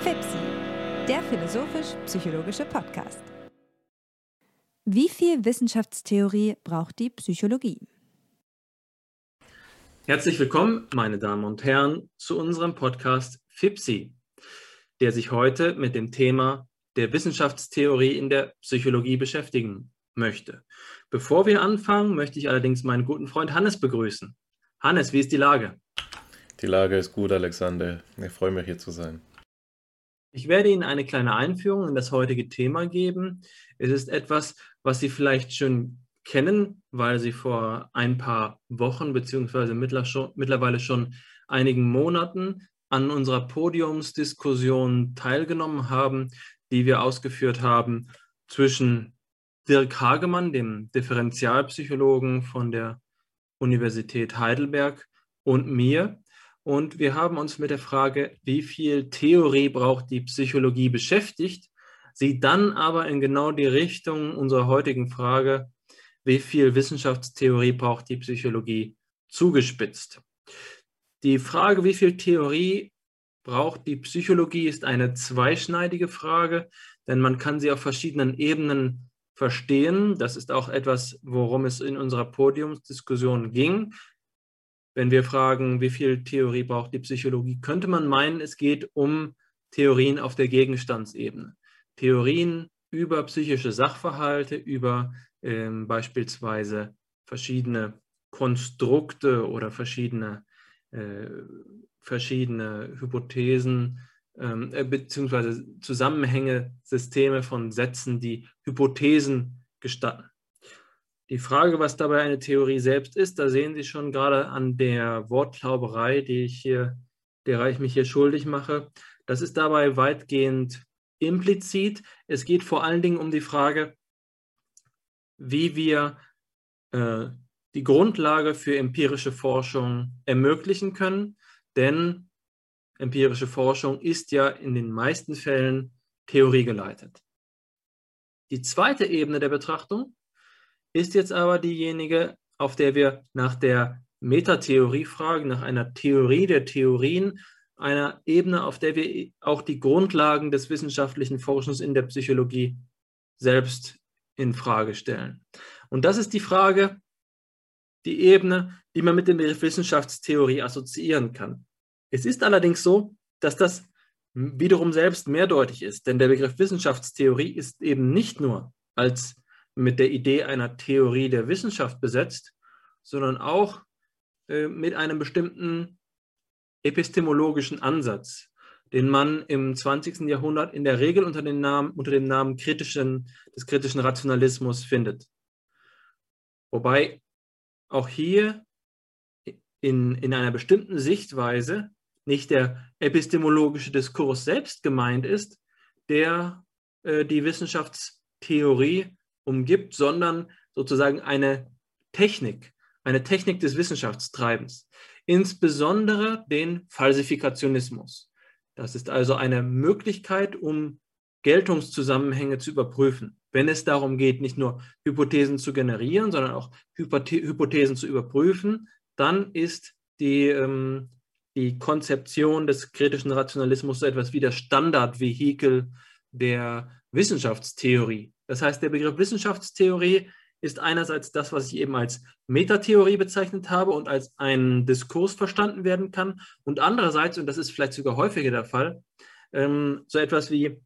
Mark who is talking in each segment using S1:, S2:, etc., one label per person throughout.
S1: FIPSI, der philosophisch-psychologische Podcast. Wie viel Wissenschaftstheorie braucht die Psychologie?
S2: Herzlich willkommen, meine Damen und Herren, zu unserem Podcast FIPSI, der sich heute mit dem Thema der Wissenschaftstheorie in der Psychologie beschäftigen möchte. Bevor wir anfangen, möchte ich allerdings meinen guten Freund Hannes begrüßen. Hannes, wie ist die Lage?
S3: Die Lage ist gut, Alexander. Ich freue mich, hier zu sein.
S2: Ich werde Ihnen eine kleine Einführung in das heutige Thema geben. Es ist etwas, was Sie vielleicht schon kennen, weil Sie vor ein paar Wochen beziehungsweise mittlerweile schon einigen Monaten an unserer Podiumsdiskussion teilgenommen haben, die wir ausgeführt haben zwischen Dirk Hagemann, dem Differentialpsychologen von der Universität Heidelberg und mir. Und wir haben uns mit der Frage, wie viel Theorie braucht die Psychologie beschäftigt, sie dann aber in genau die Richtung unserer heutigen Frage, wie viel Wissenschaftstheorie braucht die Psychologie, zugespitzt. Die Frage, wie viel Theorie braucht die Psychologie, ist eine zweischneidige Frage, denn man kann sie auf verschiedenen Ebenen verstehen. Das ist auch etwas, worum es in unserer Podiumsdiskussion ging. Wenn wir fragen, wie viel Theorie braucht die Psychologie, könnte man meinen, es geht um Theorien auf der Gegenstandsebene. Theorien über psychische Sachverhalte, über ähm, beispielsweise verschiedene Konstrukte oder verschiedene, äh, verschiedene Hypothesen, äh, beziehungsweise Zusammenhänge, Systeme von Sätzen, die Hypothesen gestatten. Die Frage, was dabei eine Theorie selbst ist, da sehen Sie schon gerade an der Wortklauberei, die ich hier, derer ich mich hier schuldig mache. Das ist dabei weitgehend implizit. Es geht vor allen Dingen um die Frage, wie wir äh, die Grundlage für empirische Forschung ermöglichen können. Denn empirische Forschung ist ja in den meisten Fällen theoriegeleitet. Die zweite Ebene der Betrachtung ist jetzt aber diejenige, auf der wir nach der Metatheorie fragen, nach einer Theorie der Theorien, einer Ebene, auf der wir auch die Grundlagen des wissenschaftlichen Forschens in der Psychologie selbst in Frage stellen. Und das ist die Frage, die Ebene, die man mit dem Begriff Wissenschaftstheorie assoziieren kann. Es ist allerdings so, dass das wiederum selbst mehrdeutig ist, denn der Begriff Wissenschaftstheorie ist eben nicht nur als mit der Idee einer Theorie der Wissenschaft besetzt, sondern auch äh, mit einem bestimmten epistemologischen Ansatz, den man im 20. Jahrhundert in der Regel unter, den Namen, unter dem Namen kritischen, des kritischen Rationalismus findet. Wobei auch hier in, in einer bestimmten Sichtweise nicht der epistemologische Diskurs selbst gemeint ist, der äh, die Wissenschaftstheorie umgibt, sondern sozusagen eine Technik, eine Technik des Wissenschaftstreibens, insbesondere den Falsifikationismus. Das ist also eine Möglichkeit, um Geltungszusammenhänge zu überprüfen. Wenn es darum geht, nicht nur Hypothesen zu generieren, sondern auch Hypothesen zu überprüfen, dann ist die ähm, die Konzeption des kritischen Rationalismus so etwas wie das Standardvehikel der Wissenschaftstheorie. Das heißt, der Begriff Wissenschaftstheorie ist einerseits das, was ich eben als Metatheorie bezeichnet habe und als ein Diskurs verstanden werden kann und andererseits, und das ist vielleicht sogar häufiger der Fall, ähm, so etwas wie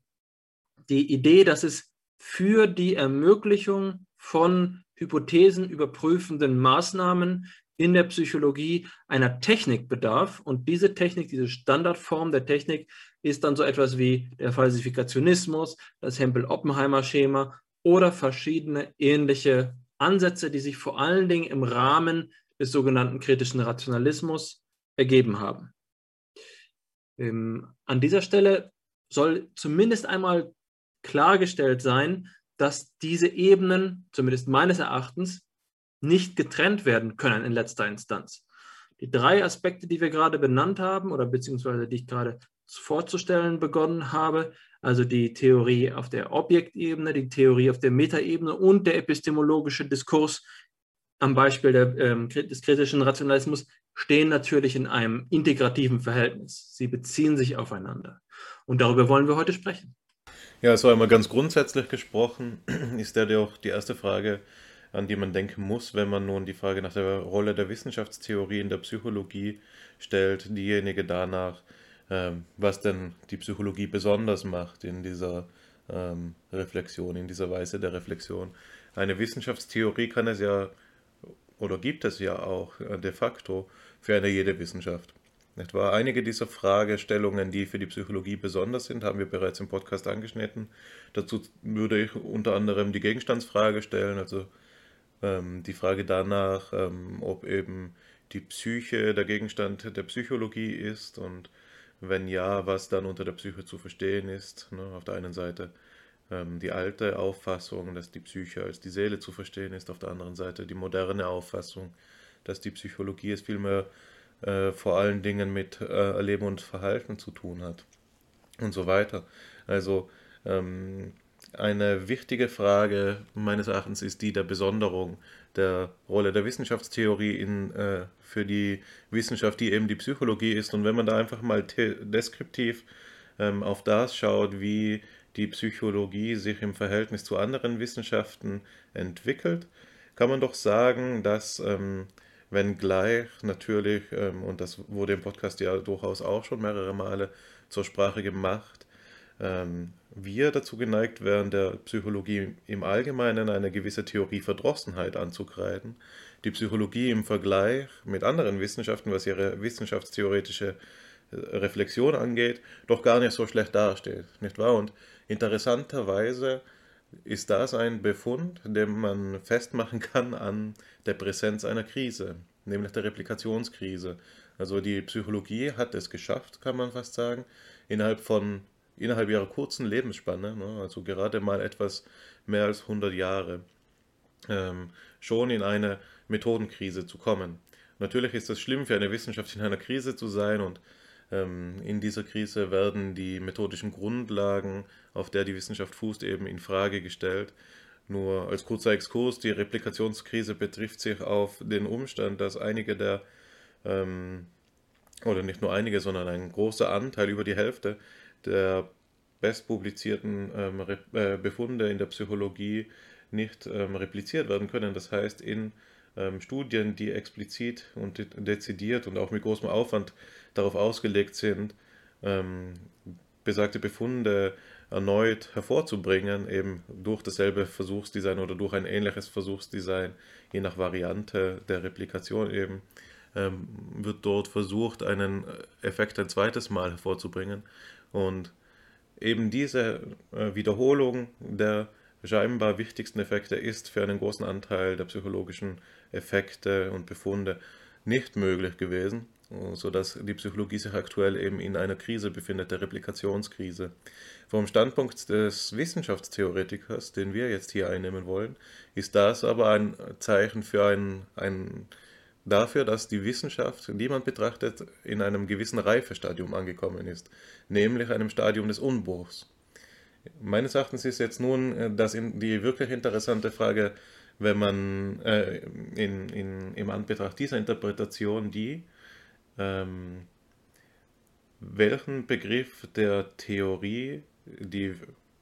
S2: die Idee, dass es für die Ermöglichung von Hypothesen überprüfenden Maßnahmen in der Psychologie einer Technik bedarf. Und diese Technik, diese Standardform der Technik ist dann so etwas wie der Falsifikationismus, das Hempel-Oppenheimer-Schema oder verschiedene ähnliche Ansätze, die sich vor allen Dingen im Rahmen des sogenannten kritischen Rationalismus ergeben haben. Ähm, an dieser Stelle soll zumindest einmal klargestellt sein, dass diese Ebenen, zumindest meines Erachtens, nicht getrennt werden können in letzter Instanz. Die drei Aspekte, die wir gerade benannt haben oder beziehungsweise die ich gerade vorzustellen begonnen habe, also die Theorie auf der Objektebene, die Theorie auf der Metaebene und der epistemologische Diskurs am Beispiel der, ähm, des kritischen Rationalismus, stehen natürlich in einem integrativen Verhältnis. Sie beziehen sich aufeinander. Und darüber wollen wir heute sprechen.
S3: Ja, so einmal ganz grundsätzlich gesprochen, ist ja auch die erste Frage, an die man denken muss, wenn man nun die Frage nach der Rolle der Wissenschaftstheorie in der Psychologie stellt, diejenige danach, ähm, was denn die Psychologie besonders macht in dieser ähm, Reflexion, in dieser Weise der Reflexion. Eine Wissenschaftstheorie kann es ja, oder gibt es ja auch äh, de facto für eine jede Wissenschaft. Etwa einige dieser Fragestellungen, die für die Psychologie besonders sind, haben wir bereits im Podcast angeschnitten. Dazu würde ich unter anderem die Gegenstandsfrage stellen, also ähm, die Frage danach, ähm, ob eben die Psyche der Gegenstand der Psychologie ist und wenn ja, was dann unter der Psyche zu verstehen ist. Ne? Auf der einen Seite ähm, die alte Auffassung, dass die Psyche als die Seele zu verstehen ist, auf der anderen Seite die moderne Auffassung, dass die Psychologie es vielmehr äh, vor allen Dingen mit äh, Erleben und Verhalten zu tun hat und so weiter. Also ähm, eine wichtige Frage meines Erachtens ist die der Besonderung der Rolle der Wissenschaftstheorie in, äh, für die Wissenschaft, die eben die Psychologie ist. Und wenn man da einfach mal deskriptiv ähm, auf das schaut, wie die Psychologie sich im Verhältnis zu anderen Wissenschaften entwickelt, kann man doch sagen, dass ähm, wenngleich natürlich, ähm, und das wurde im Podcast ja durchaus auch schon mehrere Male zur Sprache gemacht, ähm, wir dazu geneigt wären, der Psychologie im Allgemeinen eine gewisse Theorieverdrossenheit anzukreiden, die Psychologie im Vergleich mit anderen Wissenschaften, was ihre wissenschaftstheoretische äh, Reflexion angeht, doch gar nicht so schlecht dasteht, nicht wahr? Und interessanterweise ist das ein Befund, den man festmachen kann an der Präsenz einer Krise, nämlich der Replikationskrise. Also die Psychologie hat es geschafft, kann man fast sagen, innerhalb von innerhalb ihrer kurzen Lebensspanne, ne, also gerade mal etwas mehr als 100 Jahre, ähm, schon in eine Methodenkrise zu kommen. Natürlich ist es schlimm für eine Wissenschaft in einer Krise zu sein und ähm, in dieser Krise werden die methodischen Grundlagen, auf der die Wissenschaft fußt, eben in Frage gestellt. Nur als kurzer Exkurs, die Replikationskrise betrifft sich auf den Umstand, dass einige der, ähm, oder nicht nur einige, sondern ein großer Anteil, über die Hälfte der bestpublizierten ähm, äh, Befunde in der Psychologie nicht ähm, repliziert werden können. Das heißt, in ähm, Studien, die explizit und de dezidiert und auch mit großem Aufwand darauf ausgelegt sind, ähm, besagte Befunde erneut hervorzubringen, eben durch dasselbe Versuchsdesign oder durch ein ähnliches Versuchsdesign, je nach Variante der Replikation eben, ähm, wird dort versucht, einen Effekt ein zweites Mal hervorzubringen. Und eben diese äh, Wiederholung der scheinbar wichtigsten Effekte ist für einen großen Anteil der psychologischen Effekte und Befunde nicht möglich gewesen, sodass die Psychologie sich aktuell eben in einer Krise befindet, der Replikationskrise. Vom Standpunkt des Wissenschaftstheoretikers, den wir jetzt hier einnehmen wollen, ist das aber ein Zeichen für ein, ein dafür, dass die Wissenschaft, die man betrachtet, in einem gewissen Reifestadium angekommen ist, nämlich einem Stadium des Unbruchs. Meines Erachtens ist jetzt nun äh, das die wirklich interessante Frage, wenn man äh, in, in, im Anbetracht dieser Interpretation die, ähm, welchen Begriff der Theorie die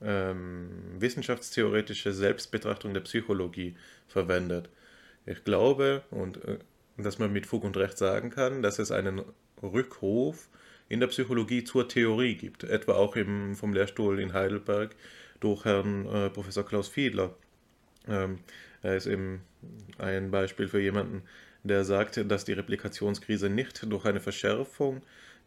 S3: ähm, wissenschaftstheoretische Selbstbetrachtung der Psychologie verwendet. Ich glaube, und äh, dass man mit Fug und Recht sagen kann, dass es einen Rückruf in der Psychologie zur Theorie gibt, etwa auch im, vom Lehrstuhl in Heidelberg durch Herrn äh, Professor Klaus Fiedler. Ähm, er ist eben ein Beispiel für jemanden, der sagt, dass die Replikationskrise nicht durch eine Verschärfung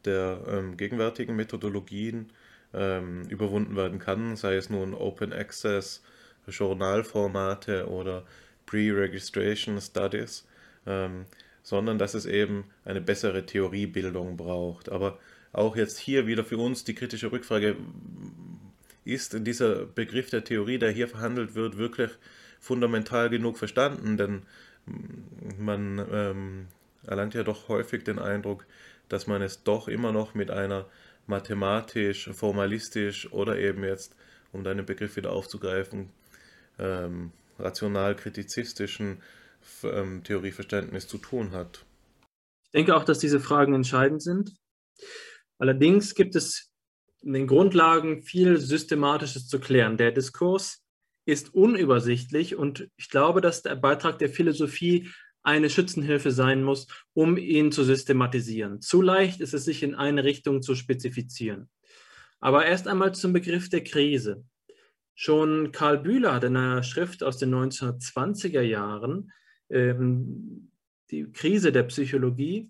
S3: der ähm, gegenwärtigen Methodologien ähm, überwunden werden kann, sei es nun Open Access, Journalformate oder Pre-Registration Studies, ähm, sondern dass es eben eine bessere Theoriebildung braucht. Aber auch jetzt hier wieder für uns die kritische Rückfrage, ist dieser Begriff der Theorie, der hier verhandelt wird, wirklich fundamental genug verstanden? Denn man ähm, erlangt ja doch häufig den Eindruck, dass man es doch immer noch mit einer mathematisch, formalistisch oder eben jetzt, um deinen Begriff wieder aufzugreifen, ähm, rational-kritizistischen ähm, Theorieverständnis zu tun hat.
S2: Ich denke auch, dass diese Fragen entscheidend sind. Allerdings gibt es in den Grundlagen viel Systematisches zu klären. Der Diskurs ist unübersichtlich und ich glaube, dass der Beitrag der Philosophie eine Schützenhilfe sein muss, um ihn zu systematisieren. Zu leicht ist es, sich in eine Richtung zu spezifizieren. Aber erst einmal zum Begriff der Krise. Schon Karl Bühler hat in einer Schrift aus den 1920er Jahren ähm, die Krise der Psychologie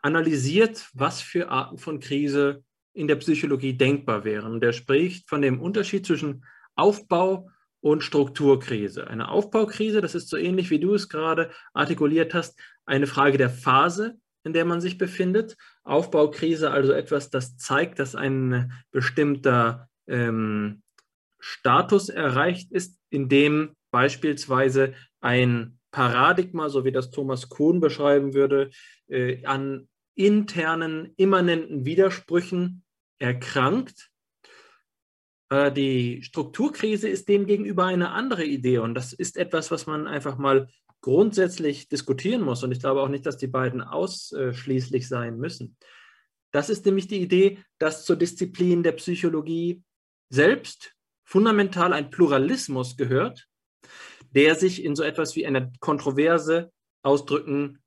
S2: analysiert, was für Arten von Krise in der Psychologie denkbar wären. Der spricht von dem Unterschied zwischen Aufbau und Strukturkrise. Eine Aufbaukrise, das ist so ähnlich wie du es gerade artikuliert hast, eine Frage der Phase, in der man sich befindet. Aufbaukrise also etwas, das zeigt, dass ein bestimmter ähm, Status erreicht ist, in dem beispielsweise ein Paradigma, so wie das Thomas Kuhn beschreiben würde, äh, an internen, immanenten Widersprüchen erkrankt äh, die Strukturkrise ist demgegenüber eine andere Idee und das ist etwas, was man einfach mal grundsätzlich diskutieren muss. Und ich glaube auch nicht, dass die beiden ausschließlich sein müssen. Das ist nämlich die Idee, dass zur Disziplin der Psychologie selbst fundamental ein Pluralismus gehört, der sich in so etwas wie einer Kontroverse ausdrücken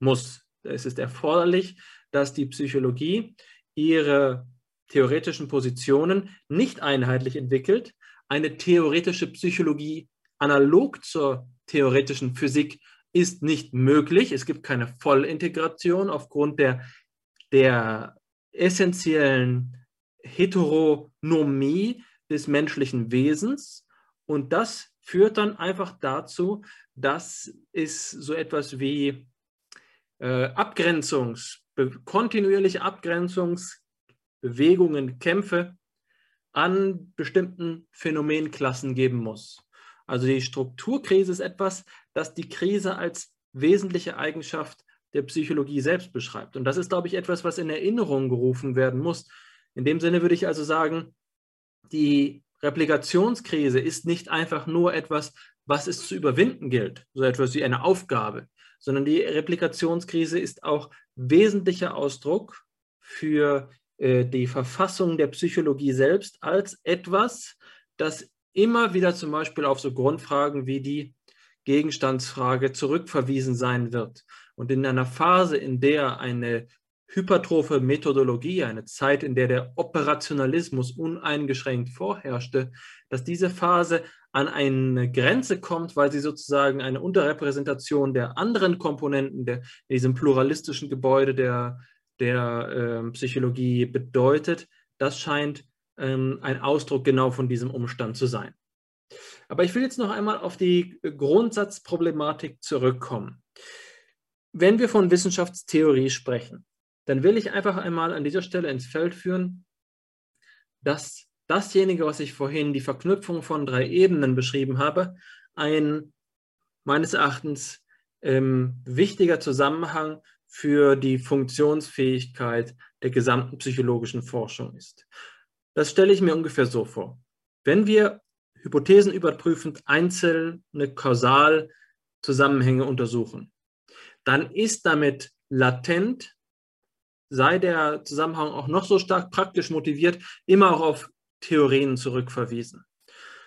S2: muss. Es ist erforderlich, dass die Psychologie ihre theoretischen Positionen nicht einheitlich entwickelt. Eine theoretische Psychologie analog zur theoretischen Physik ist nicht möglich. Es gibt keine Vollintegration aufgrund der, der essentiellen Heteronomie des menschlichen Wesens. Und das führt dann einfach dazu, dass es so etwas wie äh, Abgrenzungs, kontinuierliche Abgrenzungs- Bewegungen, Kämpfe an bestimmten Phänomenklassen geben muss. Also die Strukturkrise ist etwas, das die Krise als wesentliche Eigenschaft der Psychologie selbst beschreibt. Und das ist, glaube ich, etwas, was in Erinnerung gerufen werden muss. In dem Sinne würde ich also sagen, die Replikationskrise ist nicht einfach nur etwas, was es zu überwinden gilt, so etwas wie eine Aufgabe, sondern die Replikationskrise ist auch wesentlicher Ausdruck für äh, die Verfassung der Psychologie selbst als etwas, das immer wieder zum Beispiel auf so Grundfragen wie die Gegenstandsfrage zurückverwiesen sein wird. Und in einer Phase, in der eine hypertrophe Methodologie, eine Zeit, in der der Operationalismus uneingeschränkt vorherrschte, dass diese Phase an eine Grenze kommt, weil sie sozusagen eine Unterrepräsentation der anderen Komponenten der, diesem pluralistischen Gebäude der der äh, Psychologie bedeutet, das scheint ähm, ein Ausdruck genau von diesem Umstand zu sein. Aber ich will jetzt noch einmal auf die Grundsatzproblematik zurückkommen. Wenn wir von Wissenschaftstheorie sprechen, dann will ich einfach einmal an dieser Stelle ins Feld führen, dass dasjenige, was ich vorhin die Verknüpfung von drei Ebenen beschrieben habe, ein meines Erachtens ähm, wichtiger Zusammenhang für die Funktionsfähigkeit der gesamten psychologischen Forschung ist. Das stelle ich mir ungefähr so vor. Wenn wir hypothesenüberprüfend einzelne Kausalzusammenhänge untersuchen, dann ist damit latent, sei der Zusammenhang auch noch so stark praktisch motiviert, immer auch auf Theorien zurückverwiesen.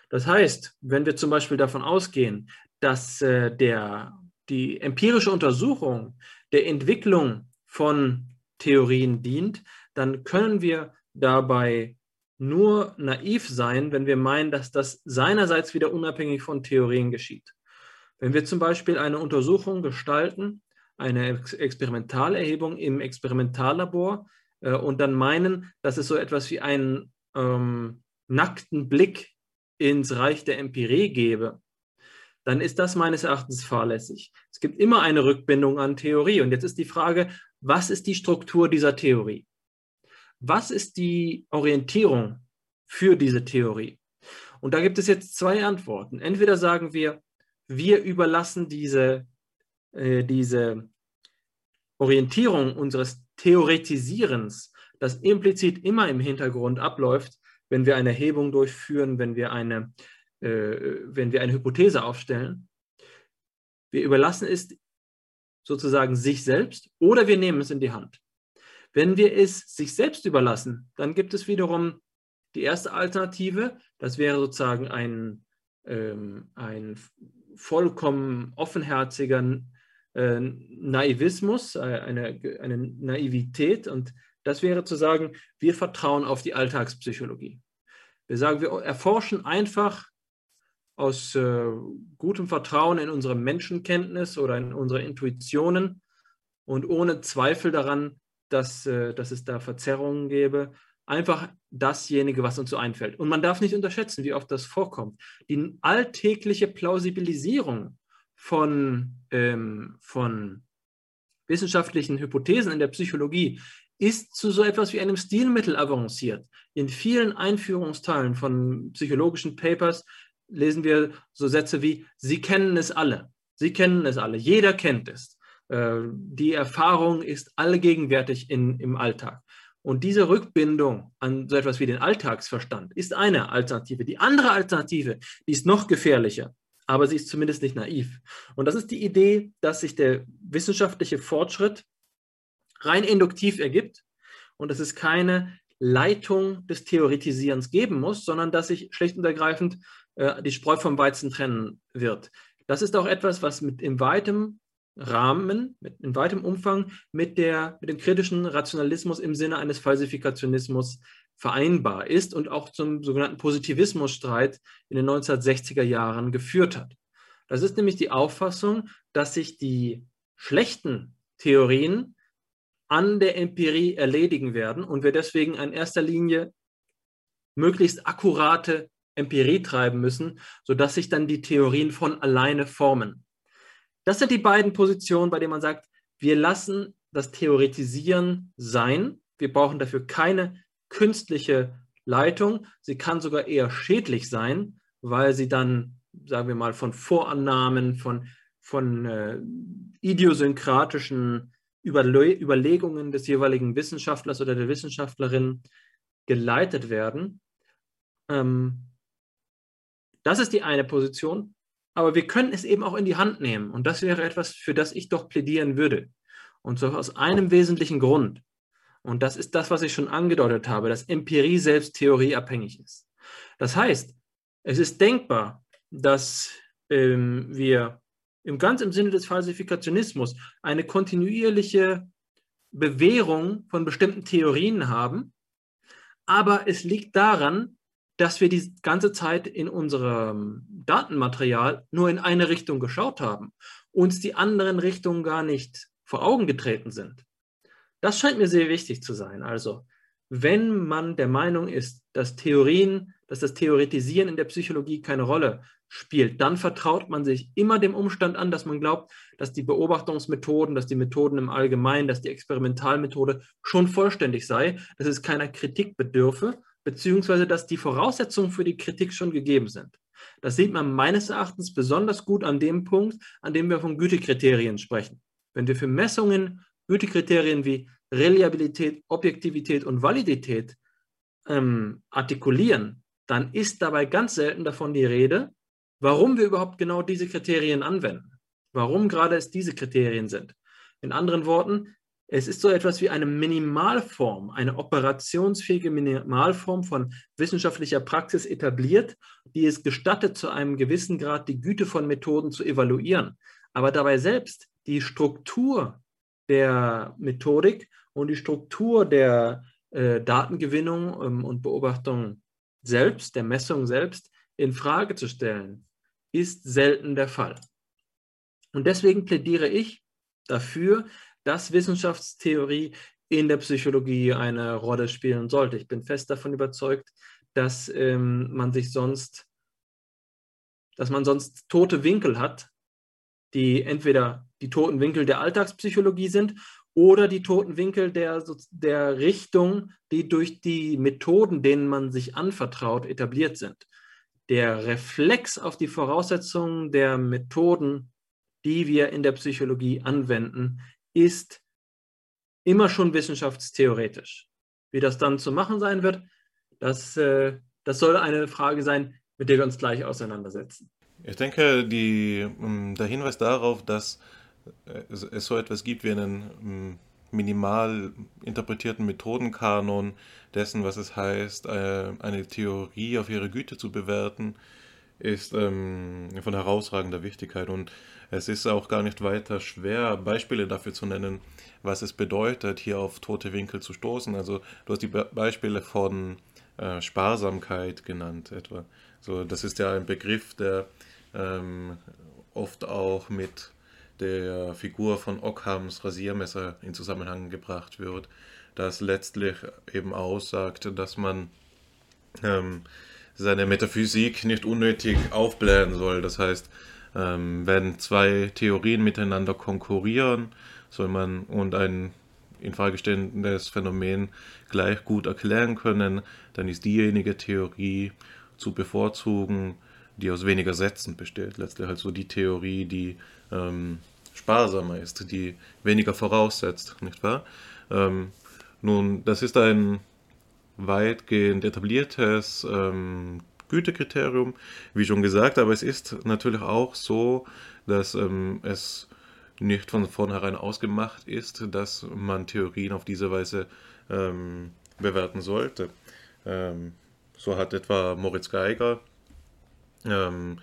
S2: Das heißt, wenn wir zum Beispiel davon ausgehen, dass äh, der, die empirische Untersuchung der Entwicklung von Theorien dient, dann können wir dabei nur naiv sein, wenn wir meinen, dass das seinerseits wieder unabhängig von Theorien geschieht. Wenn wir zum Beispiel eine Untersuchung gestalten, eine Experimentalerhebung im Experimentallabor äh, und dann meinen, dass es so etwas wie einen ähm, nackten Blick ins Reich der Empirie gäbe, dann ist das meines Erachtens fahrlässig. Es gibt immer eine Rückbindung an Theorie. Und jetzt ist die Frage, was ist die Struktur dieser Theorie? Was ist die Orientierung für diese Theorie? Und da gibt es jetzt zwei Antworten. Entweder sagen wir, wir überlassen diese, äh, diese Orientierung unseres Theoretisierens, das implizit immer im Hintergrund abläuft, wenn wir eine Erhebung durchführen, wenn wir eine äh, wenn wir eine Hypothese aufstellen. Wir überlassen es sozusagen sich selbst oder wir nehmen es in die Hand. Wenn wir es sich selbst überlassen, dann gibt es wiederum die erste Alternative, das wäre sozusagen ein, ähm, ein vollkommen offenherziger äh, Naivismus, äh, eine, eine Naivität. Und das wäre zu sagen, wir vertrauen auf die Alltagspsychologie. Wir sagen, wir erforschen einfach aus äh, gutem Vertrauen in unsere Menschenkenntnis oder in unsere Intuitionen und ohne Zweifel daran, dass, äh, dass es da Verzerrungen gäbe, einfach dasjenige, was uns so einfällt. Und man darf nicht unterschätzen, wie oft das vorkommt. Die alltägliche Plausibilisierung von, ähm, von wissenschaftlichen Hypothesen in der Psychologie ist zu so etwas wie einem Stilmittel avanciert. In vielen Einführungsteilen von psychologischen Papers lesen wir so Sätze wie, Sie kennen es alle. Sie kennen es alle. Jeder kennt es. Äh, die Erfahrung ist allgegenwärtig in, im Alltag. Und diese Rückbindung an so etwas wie den Alltagsverstand ist eine Alternative. Die andere Alternative, die ist noch gefährlicher, aber sie ist zumindest nicht naiv. Und das ist die Idee, dass sich der wissenschaftliche Fortschritt rein induktiv ergibt und dass es keine Leitung des Theoretisierens geben muss, sondern dass sich schlicht und ergreifend äh, die Spreu vom Weizen trennen wird. Das ist auch etwas, was mit im weitem Rahmen, mit, in weitem Umfang mit, der, mit dem kritischen Rationalismus im Sinne eines Falsifikationismus vereinbar ist und auch zum sogenannten Positivismusstreit in den 1960er Jahren geführt hat. Das ist nämlich die Auffassung, dass sich die schlechten Theorien an der Empirie erledigen werden und wir deswegen in erster Linie möglichst akkurate Empirie treiben müssen, sodass sich dann die Theorien von alleine formen. Das sind die beiden Positionen, bei denen man sagt, wir lassen das Theoretisieren sein. Wir brauchen dafür keine künstliche Leitung. Sie kann sogar eher schädlich sein, weil sie dann, sagen wir mal, von Vorannahmen, von, von äh, idiosynkratischen Überle Überlegungen des jeweiligen Wissenschaftlers oder der Wissenschaftlerin geleitet werden. Ähm, das ist die eine Position. Aber wir können es eben auch in die Hand nehmen. Und das wäre etwas, für das ich doch plädieren würde. Und zwar aus einem wesentlichen Grund. Und das ist das, was ich schon angedeutet habe, dass Empirie selbst theorieabhängig ist. Das heißt, es ist denkbar, dass ähm, wir im ganz im Sinne des Falsifikationismus eine kontinuierliche Bewährung von bestimmten Theorien haben. Aber es liegt daran, dass wir die ganze Zeit in unserem Datenmaterial nur in eine Richtung geschaut haben, uns die anderen Richtungen gar nicht vor Augen getreten sind. Das scheint mir sehr wichtig zu sein. Also, wenn man der Meinung ist, dass Theorien, dass das Theoretisieren in der Psychologie keine Rolle spielt, dann vertraut man sich immer dem Umstand an, dass man glaubt, dass die Beobachtungsmethoden, dass die Methoden im Allgemeinen, dass die Experimentalmethode schon vollständig sei, dass es keiner Kritik bedürfe, beziehungsweise dass die Voraussetzungen für die Kritik schon gegeben sind. Das sieht man meines Erachtens besonders gut an dem Punkt, an dem wir von Gütekriterien sprechen. Wenn wir für Messungen Gütekriterien wie Reliabilität, Objektivität und Validität ähm, artikulieren, dann ist dabei ganz selten davon die Rede, warum wir überhaupt genau diese Kriterien anwenden. Warum gerade es diese Kriterien sind. In anderen Worten, es ist so etwas wie eine Minimalform, eine operationsfähige Minimalform von wissenschaftlicher Praxis etabliert, die es gestattet, zu einem gewissen Grad die Güte von Methoden zu evaluieren. Aber dabei selbst die Struktur der Methodik und die Struktur der äh, Datengewinnung ähm, und Beobachtung selbst, der Messung selbst, in Frage zu stellen, ist selten der Fall. Und deswegen plädiere ich dafür, dass Wissenschaftstheorie in der Psychologie eine Rolle spielen sollte. Ich bin fest davon überzeugt, dass ähm, man sich sonst, dass man sonst tote Winkel hat, die entweder die toten Winkel der Alltagspsychologie sind oder die toten Winkel der, der Richtung, die durch die Methoden, denen man sich anvertraut, etabliert sind. Der Reflex auf die Voraussetzungen der Methoden, die wir in der Psychologie anwenden, ist immer schon wissenschaftstheoretisch. Wie das dann zu machen sein wird, das, äh, das soll eine Frage sein, mit der wir uns gleich auseinandersetzen.
S3: Ich denke, die, ähm, der Hinweis darauf, dass es, es so etwas gibt wie einen mm, minimal interpretierten Methodenkanon dessen, was es heißt, äh, eine Theorie auf ihre Güte zu bewerten, ist ähm, von herausragender Wichtigkeit. Und es ist auch gar nicht weiter schwer, Beispiele dafür zu nennen, was es bedeutet, hier auf tote Winkel zu stoßen. Also du hast die Be Beispiele von äh, Sparsamkeit genannt etwa. So, das ist ja ein Begriff, der ähm, oft auch mit der Figur von Ockhams Rasiermesser in Zusammenhang gebracht wird, das letztlich eben aussagt, dass man ähm, seine Metaphysik nicht unnötig aufblähen soll. Das heißt, ähm, wenn zwei Theorien miteinander konkurrieren, soll man und ein infragestellendes Phänomen gleich gut erklären können, dann ist diejenige Theorie zu bevorzugen, die aus weniger Sätzen besteht. Letztlich halt so die Theorie, die ähm, sparsamer ist, die weniger voraussetzt, nicht wahr? Ähm, nun, das ist ein weitgehend etabliertes ähm, Gütekriterium, wie schon gesagt, aber es ist natürlich auch so, dass ähm, es nicht von vornherein ausgemacht ist, dass man Theorien auf diese Weise ähm, bewerten sollte. Ähm, so hat etwa Moritz Geiger ähm,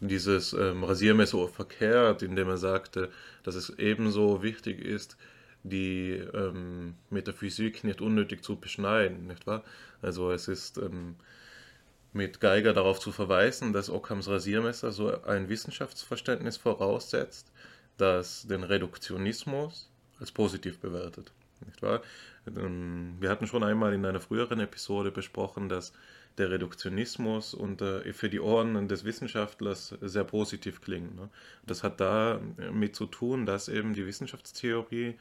S3: dieses ähm, Rasiermesser verkehrt, indem er sagte, dass es ebenso wichtig ist, die ähm, Metaphysik nicht unnötig zu beschneiden, nicht wahr? Also es ist ähm, mit Geiger darauf zu verweisen, dass Ockhams Rasiermesser so ein Wissenschaftsverständnis voraussetzt, das den Reduktionismus als positiv bewertet, nicht wahr? Ähm, wir hatten schon einmal in einer früheren Episode besprochen, dass der Reduktionismus und äh, für die Ohren des Wissenschaftlers sehr positiv klingt. Ne? Das hat damit zu tun, dass eben die Wissenschaftstheorie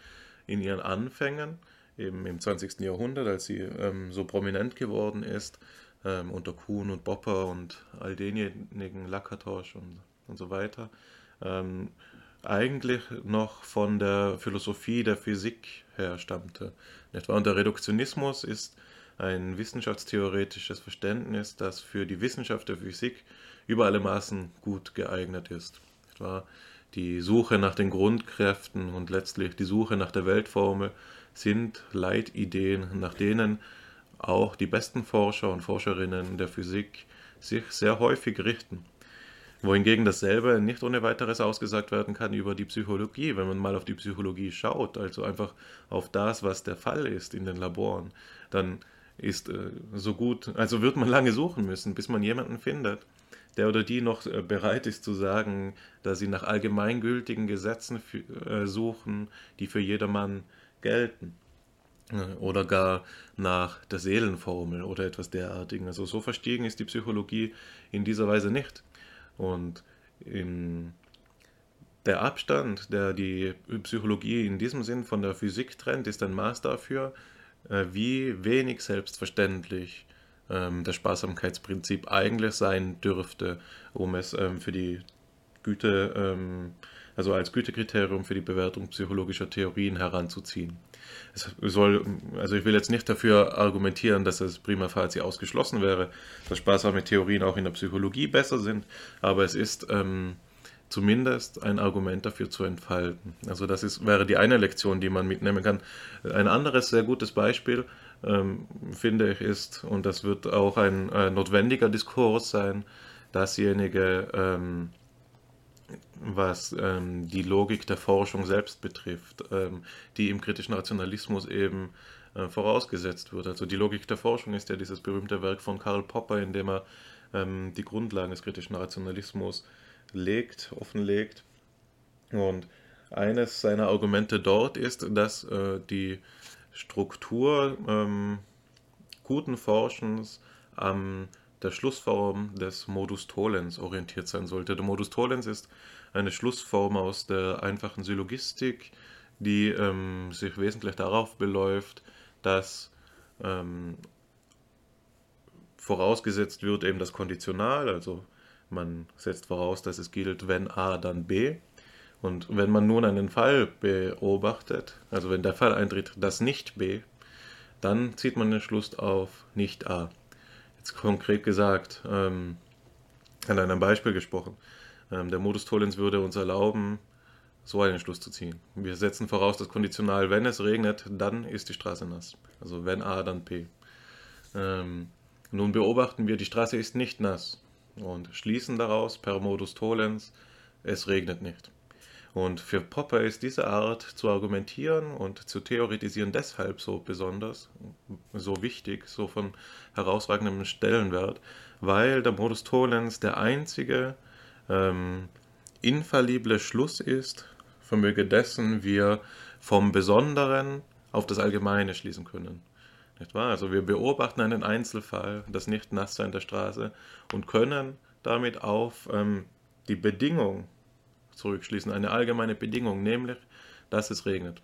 S3: in ihren Anfängen, eben im 20. Jahrhundert, als sie ähm, so prominent geworden ist, ähm, unter Kuhn und Popper und all denjenigen, Lakatosch und, und so weiter, ähm, eigentlich noch von der Philosophie der Physik her stammte. Und der Reduktionismus ist ein wissenschaftstheoretisches Verständnis, das für die Wissenschaft der Physik über alle Maßen gut geeignet ist. Etwa die Suche nach den Grundkräften und letztlich die Suche nach der Weltformel sind Leitideen, nach denen auch die besten Forscher und Forscherinnen der Physik sich sehr häufig richten wohingegen dasselbe nicht ohne weiteres ausgesagt werden kann über die Psychologie, wenn man mal auf die Psychologie schaut, also einfach auf das, was der Fall ist in den Laboren, dann ist äh, so gut, also wird man lange suchen müssen, bis man jemanden findet, der oder die noch äh, bereit ist zu sagen, dass sie nach allgemeingültigen Gesetzen äh, suchen, die für jedermann gelten. Äh, oder gar nach der Seelenformel oder etwas derartigen. Also so verstiegen ist die Psychologie in dieser Weise nicht. Und in der Abstand, der die Psychologie in diesem Sinn von der Physik trennt, ist ein Maß dafür, wie wenig selbstverständlich ähm, das Sparsamkeitsprinzip eigentlich sein dürfte, um es ähm, für die Güte, ähm, also als Gütekriterium für die Bewertung psychologischer Theorien heranzuziehen. Soll, also ich will jetzt nicht dafür argumentieren, dass es prima facie ausgeschlossen wäre, dass sparsame Theorien auch in der Psychologie besser sind, aber es ist ähm, zumindest ein Argument dafür zu entfalten. Also das ist, wäre die eine Lektion, die man mitnehmen kann. Ein anderes sehr gutes Beispiel, ähm, finde ich, ist, und das wird auch ein äh, notwendiger Diskurs sein, dasjenige, ähm, was ähm, die Logik der Forschung selbst betrifft, ähm, die im kritischen Rationalismus eben äh, vorausgesetzt wird. Also die Logik der Forschung ist ja dieses berühmte Werk von Karl Popper, in dem er ähm, die Grundlagen des kritischen Rationalismus legt, offenlegt. Und eines seiner Argumente dort ist, dass äh, die Struktur ähm, guten Forschens am der Schlussform des Modus Tollens orientiert sein sollte. Der Modus Tollens ist eine Schlussform aus der einfachen Syllogistik, die ähm, sich wesentlich darauf beläuft, dass ähm, vorausgesetzt wird eben das Konditional, also man setzt voraus, dass es gilt, wenn A, dann B. Und wenn man nun einen Fall beobachtet, also wenn der Fall eintritt, dass nicht B, dann zieht man den Schluss auf nicht A. Jetzt konkret gesagt, ähm, an einem Beispiel gesprochen. Ähm, der Modus Tollens würde uns erlauben, so einen Schluss zu ziehen. Wir setzen voraus das Konditional, wenn es regnet, dann ist die Straße nass. Also wenn A, dann P. Ähm, nun beobachten wir, die Straße ist nicht nass und schließen daraus per Modus Tollens, es regnet nicht. Und für Popper ist diese Art zu argumentieren und zu theoretisieren deshalb so besonders, so wichtig, so von herausragendem Stellenwert, weil der Modus Tollens der einzige ähm, infallible Schluss ist, vermöge dessen wir vom Besonderen auf das Allgemeine schließen können. Nicht wahr? Also wir beobachten einen Einzelfall, das Nicht-Nasssein der Straße und können damit auf ähm, die Bedingung zurückschließen, eine allgemeine Bedingung, nämlich, dass es regnet.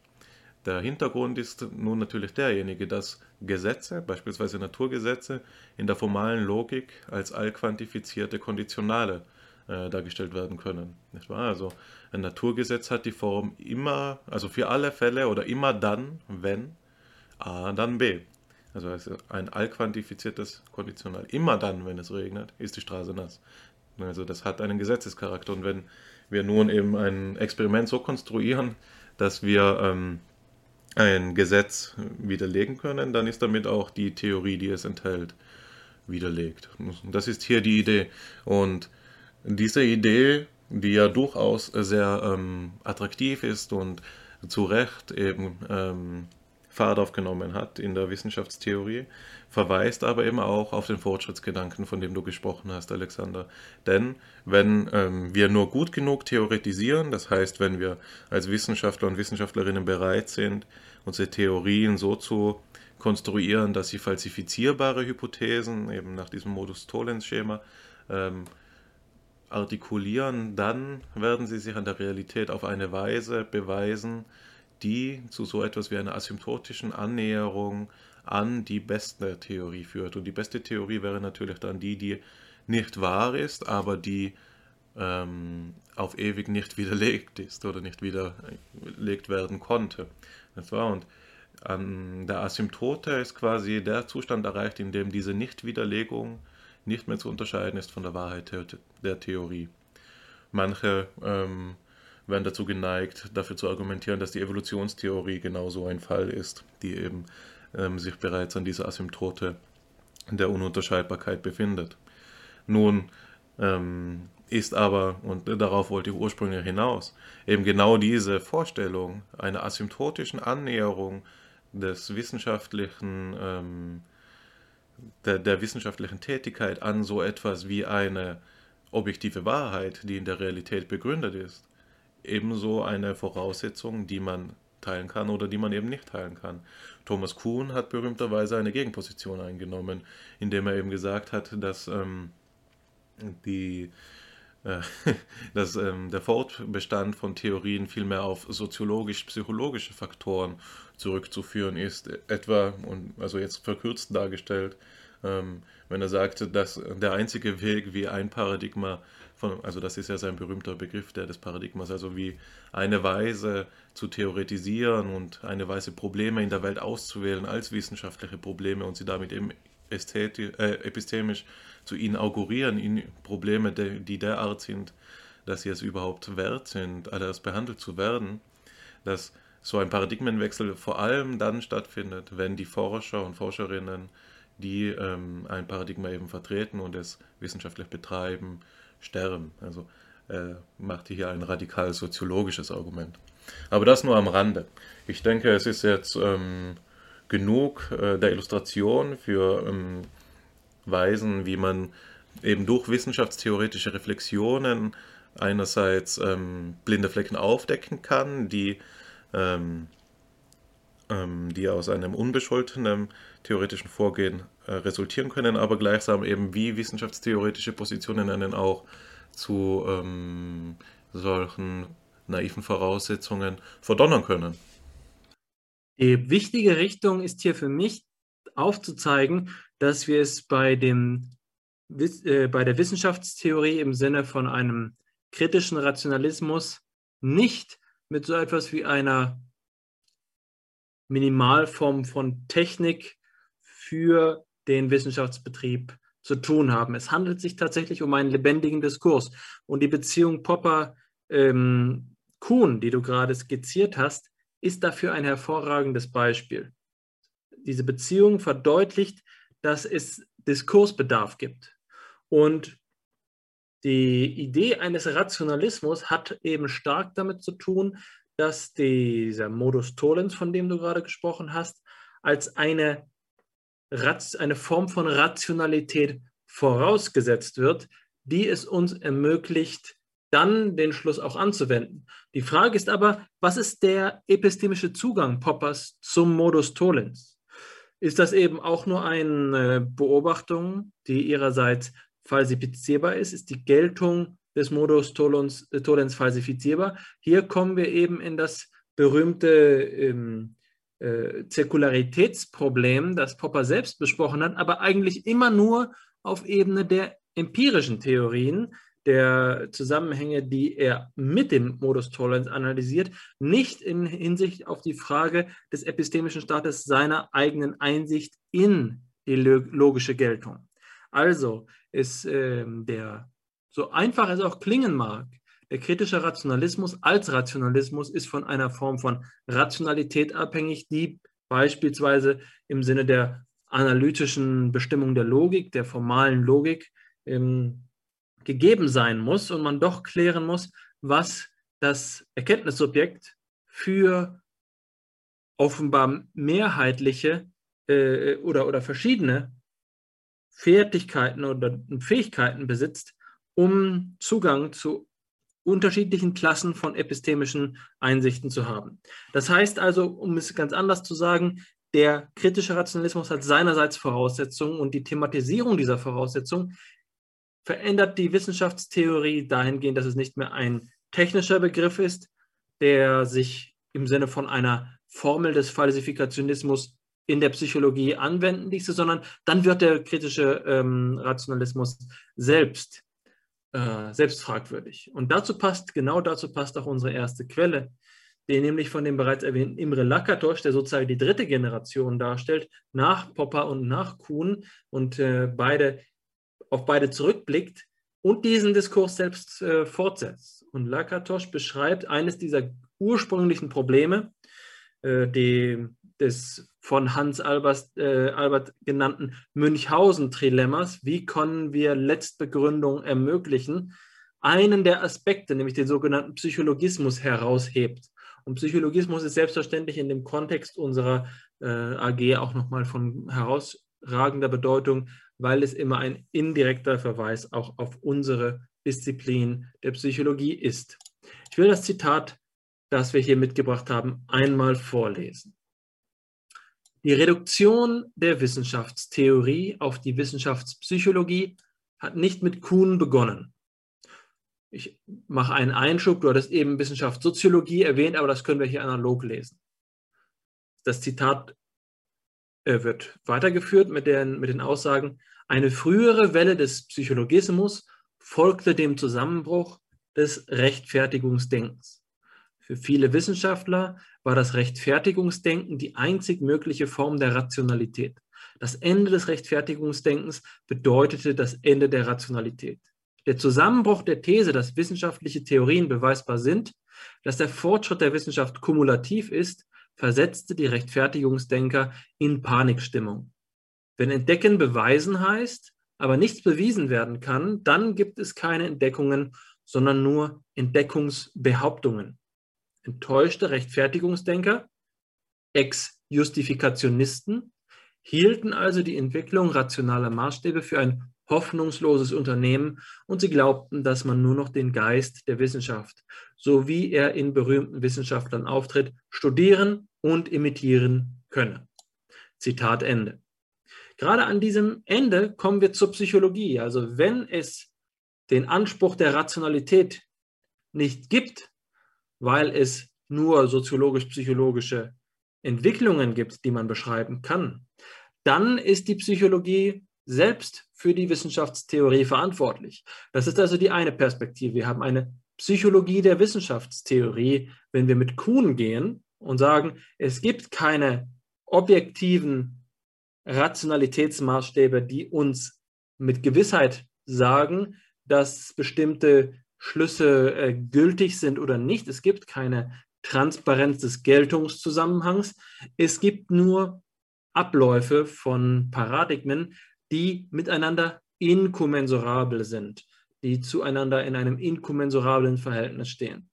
S3: Der Hintergrund ist nun natürlich derjenige, dass Gesetze, beispielsweise Naturgesetze, in der formalen Logik als allquantifizierte Konditionale äh, dargestellt werden können. Nicht wahr? Also ein Naturgesetz hat die Form immer, also für alle Fälle oder immer dann, wenn A, dann B. Also ein allquantifiziertes Konditional. Immer dann, wenn es regnet, ist die Straße nass. Also das hat einen Gesetzescharakter. Und wenn wir nun eben ein Experiment so konstruieren, dass wir ähm, ein Gesetz widerlegen können, dann ist damit auch die Theorie, die es enthält, widerlegt. Das ist hier die Idee. Und diese Idee, die ja durchaus sehr ähm, attraktiv ist und zu Recht eben ähm, Fahrt aufgenommen hat in der Wissenschaftstheorie, verweist aber eben auch auf den Fortschrittsgedanken, von dem du gesprochen hast, Alexander. Denn wenn ähm, wir nur gut genug theoretisieren, das heißt, wenn wir als Wissenschaftler und Wissenschaftlerinnen bereit sind, unsere Theorien so zu konstruieren, dass sie falsifizierbare Hypothesen, eben nach diesem Modus-Tollens-Schema, ähm, artikulieren, dann werden sie sich an der Realität auf eine Weise beweisen, die zu so etwas wie einer asymptotischen Annäherung an die beste Theorie führt. Und die beste Theorie wäre natürlich dann die, die nicht wahr ist, aber die ähm, auf ewig nicht widerlegt ist oder nicht widerlegt werden konnte. Das war und an der Asymptote ist quasi der Zustand erreicht, in dem diese Nichtwiderlegung nicht mehr zu unterscheiden ist von der Wahrheit der, der Theorie. Manche ähm, werden dazu geneigt, dafür zu argumentieren, dass die Evolutionstheorie genauso ein Fall ist, die eben ähm, sich bereits an dieser Asymptote der Ununterscheidbarkeit befindet. Nun ähm, ist aber, und darauf wollte ich ursprünglich hinaus, eben genau diese Vorstellung einer asymptotischen Annäherung des wissenschaftlichen, ähm, der, der wissenschaftlichen Tätigkeit an so etwas wie eine objektive Wahrheit, die in der Realität begründet ist, ebenso eine Voraussetzung, die man teilen kann oder die man eben nicht teilen kann. Thomas Kuhn hat berühmterweise eine Gegenposition eingenommen, indem er eben gesagt hat, dass ähm, die äh, dass ähm, der Fortbestand von Theorien vielmehr auf soziologisch-psychologische Faktoren zurückzuführen ist, etwa, und also jetzt verkürzt dargestellt, ähm, wenn er sagt, dass der einzige Weg, wie ein Paradigma von, also das ist ja sein berühmter Begriff, der des Paradigmas, also wie eine Weise zu theoretisieren und eine Weise Probleme in der Welt auszuwählen als wissenschaftliche Probleme und sie damit eben ästhetisch, äh, epistemisch zu inaugurieren in Probleme, die, derart sind, dass sie es überhaupt wert sind, alles behandelt zu werden, dass so ein Paradigmenwechsel vor allem dann stattfindet, wenn die Forscher und Forscherinnen, die ähm, ein Paradigma eben vertreten und es wissenschaftlich betreiben, sterben. Also äh, macht hier ein radikal soziologisches Argument. Aber das nur am Rande. Ich denke, es ist jetzt ähm, genug äh, der Illustration für ähm, Weisen, wie man eben durch wissenschaftstheoretische Reflexionen einerseits ähm, blinde Flecken aufdecken kann, die, ähm, die aus einem unbescholtenen theoretischen Vorgehen äh, resultieren können, aber gleichsam eben wie wissenschaftstheoretische Positionen einen auch zu ähm, solchen naiven Voraussetzungen verdonnern können.
S2: Die wichtige Richtung ist hier für mich aufzuzeigen, dass wir es bei, dem, äh, bei der Wissenschaftstheorie im Sinne von einem kritischen Rationalismus nicht mit so etwas wie einer Minimalform von Technik für den Wissenschaftsbetrieb zu tun haben. Es handelt sich tatsächlich um einen lebendigen Diskurs. Und die Beziehung Popper ähm, die du gerade skizziert hast, ist dafür ein hervorragendes Beispiel. Diese Beziehung verdeutlicht, dass es Diskursbedarf gibt. Und die Idee eines Rationalismus hat eben stark damit zu tun, dass dieser Modus tollens, von dem du gerade gesprochen hast, als eine, eine Form von Rationalität vorausgesetzt wird, die es uns ermöglicht, dann den Schluss auch anzuwenden. Die Frage ist aber, was ist der epistemische Zugang Poppers zum Modus tollens? Ist das eben auch nur eine Beobachtung, die ihrerseits falsifizierbar ist? Ist die Geltung des Modus äh, tollens falsifizierbar? Hier kommen wir eben in das berühmte ähm, äh, Zirkularitätsproblem, das Popper selbst besprochen hat, aber eigentlich immer nur auf Ebene der empirischen Theorien, der Zusammenhänge, die er mit dem Modus tollens analysiert, nicht in Hinsicht auf die Frage des epistemischen Staates seiner eigenen Einsicht in die logische Geltung. Also ist äh, der, so einfach es auch klingen mag, der kritische Rationalismus als Rationalismus ist von einer Form von Rationalität abhängig, die beispielsweise im Sinne der analytischen Bestimmung der Logik, der formalen Logik, ähm, gegeben sein muss und man doch klären muss, was das Erkenntnissubjekt für offenbar mehrheitliche äh, oder, oder verschiedene Fertigkeiten oder Fähigkeiten besitzt, um Zugang zu unterschiedlichen Klassen von epistemischen Einsichten zu haben. Das heißt also, um es ganz anders zu sagen, der kritische Rationalismus hat seinerseits Voraussetzungen und die Thematisierung dieser Voraussetzungen verändert die Wissenschaftstheorie dahingehend, dass es nicht mehr ein technischer Begriff ist, der sich im Sinne von einer Formel des Falsifikationismus in der Psychologie anwenden ließe, sondern dann wird der kritische ähm, Rationalismus selbst äh, selbst fragwürdig. Und dazu passt, genau dazu passt auch unsere erste Quelle, die nämlich von dem bereits erwähnten Imre Lakatos, der sozusagen die dritte Generation darstellt, nach Popper und nach Kuhn und äh, beide, auf beide zurückblickt und diesen Diskurs selbst äh, fortsetzt. Und Lakatos beschreibt eines dieser ursprünglichen Probleme, äh, die, des von Hans Albert, äh, Albert genannten Münchhausen-Trilemmas, wie können wir Letztbegründung ermöglichen, einen der Aspekte, nämlich den sogenannten Psychologismus, heraushebt. Und Psychologismus ist selbstverständlich in dem Kontext unserer äh, AG auch nochmal von herausragender Bedeutung, weil es immer ein indirekter Verweis auch auf unsere Disziplin der Psychologie ist. Ich will das Zitat, das wir hier mitgebracht haben, einmal vorlesen. Die Reduktion der Wissenschaftstheorie auf die Wissenschaftspsychologie hat nicht mit Kuhn begonnen. Ich mache einen Einschub, du hattest eben Wissenschaftssoziologie erwähnt, aber das können wir hier analog lesen. Das Zitat äh, wird weitergeführt mit den, mit den Aussagen, eine frühere Welle des Psychologismus folgte dem Zusammenbruch des Rechtfertigungsdenkens. Für viele Wissenschaftler war das Rechtfertigungsdenken die einzig mögliche Form der Rationalität. Das Ende des Rechtfertigungsdenkens bedeutete das Ende der Rationalität. Der Zusammenbruch der These, dass wissenschaftliche Theorien beweisbar sind, dass der Fortschritt der Wissenschaft kumulativ ist, versetzte die Rechtfertigungsdenker in Panikstimmung. Wenn Entdecken beweisen heißt, aber nichts bewiesen werden kann, dann gibt es keine Entdeckungen, sondern nur Entdeckungsbehauptungen enttäuschte Rechtfertigungsdenker, Ex-Justifikationisten, hielten also die Entwicklung rationaler Maßstäbe für ein hoffnungsloses Unternehmen und sie glaubten, dass man nur noch den Geist der Wissenschaft, so wie er in berühmten Wissenschaftlern auftritt, studieren und imitieren könne. Zitat Ende. Gerade an diesem Ende kommen wir zur Psychologie. Also wenn es den Anspruch der Rationalität nicht gibt, weil es nur soziologisch-psychologische Entwicklungen gibt, die man beschreiben kann, dann ist die Psychologie selbst für die Wissenschaftstheorie verantwortlich. Das ist also die eine Perspektive. Wir haben eine Psychologie der Wissenschaftstheorie, wenn wir mit Kuhn gehen und sagen, es gibt keine objektiven Rationalitätsmaßstäbe, die uns mit Gewissheit sagen, dass bestimmte Schlüsse äh, gültig sind oder nicht. Es gibt keine Transparenz des Geltungszusammenhangs. Es gibt nur Abläufe von Paradigmen, die miteinander inkommensurabel sind, die zueinander in einem inkommensurablen Verhältnis stehen.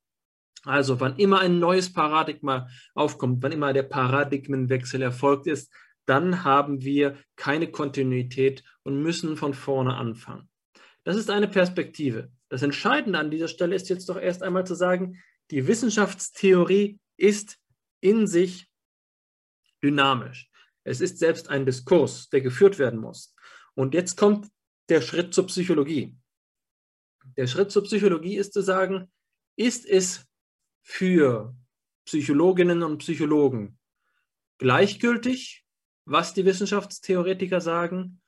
S2: Also wann immer ein neues Paradigma aufkommt, wann immer der Paradigmenwechsel erfolgt ist, dann haben wir keine Kontinuität und müssen von vorne anfangen. Das ist eine Perspektive. Das Entscheidende an dieser Stelle ist jetzt doch erst einmal zu sagen, die Wissenschaftstheorie ist in sich dynamisch. Es ist selbst ein Diskurs, der geführt werden muss. Und jetzt kommt der Schritt zur Psychologie. Der Schritt zur Psychologie ist zu sagen, ist es für Psychologinnen und Psychologen gleichgültig, was die Wissenschaftstheoretiker sagen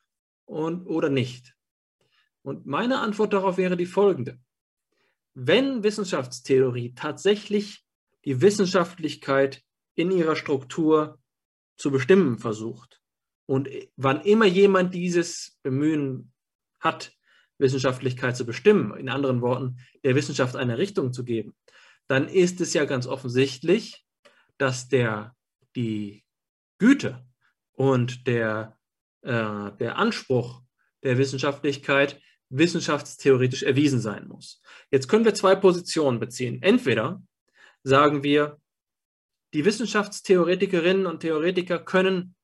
S2: und, oder nicht? Und meine Antwort darauf wäre die folgende. Wenn Wissenschaftstheorie tatsächlich die Wissenschaftlichkeit in ihrer Struktur zu bestimmen versucht und wann immer jemand dieses Bemühen hat, Wissenschaftlichkeit zu bestimmen, in anderen Worten, der Wissenschaft eine Richtung zu geben, dann ist es ja ganz offensichtlich, dass der, die Güte und der, äh, der Anspruch der Wissenschaftlichkeit wissenschaftstheoretisch erwiesen sein muss. Jetzt können wir zwei Positionen beziehen. Entweder sagen wir, die Wissenschaftstheoretikerinnen und Theoretiker können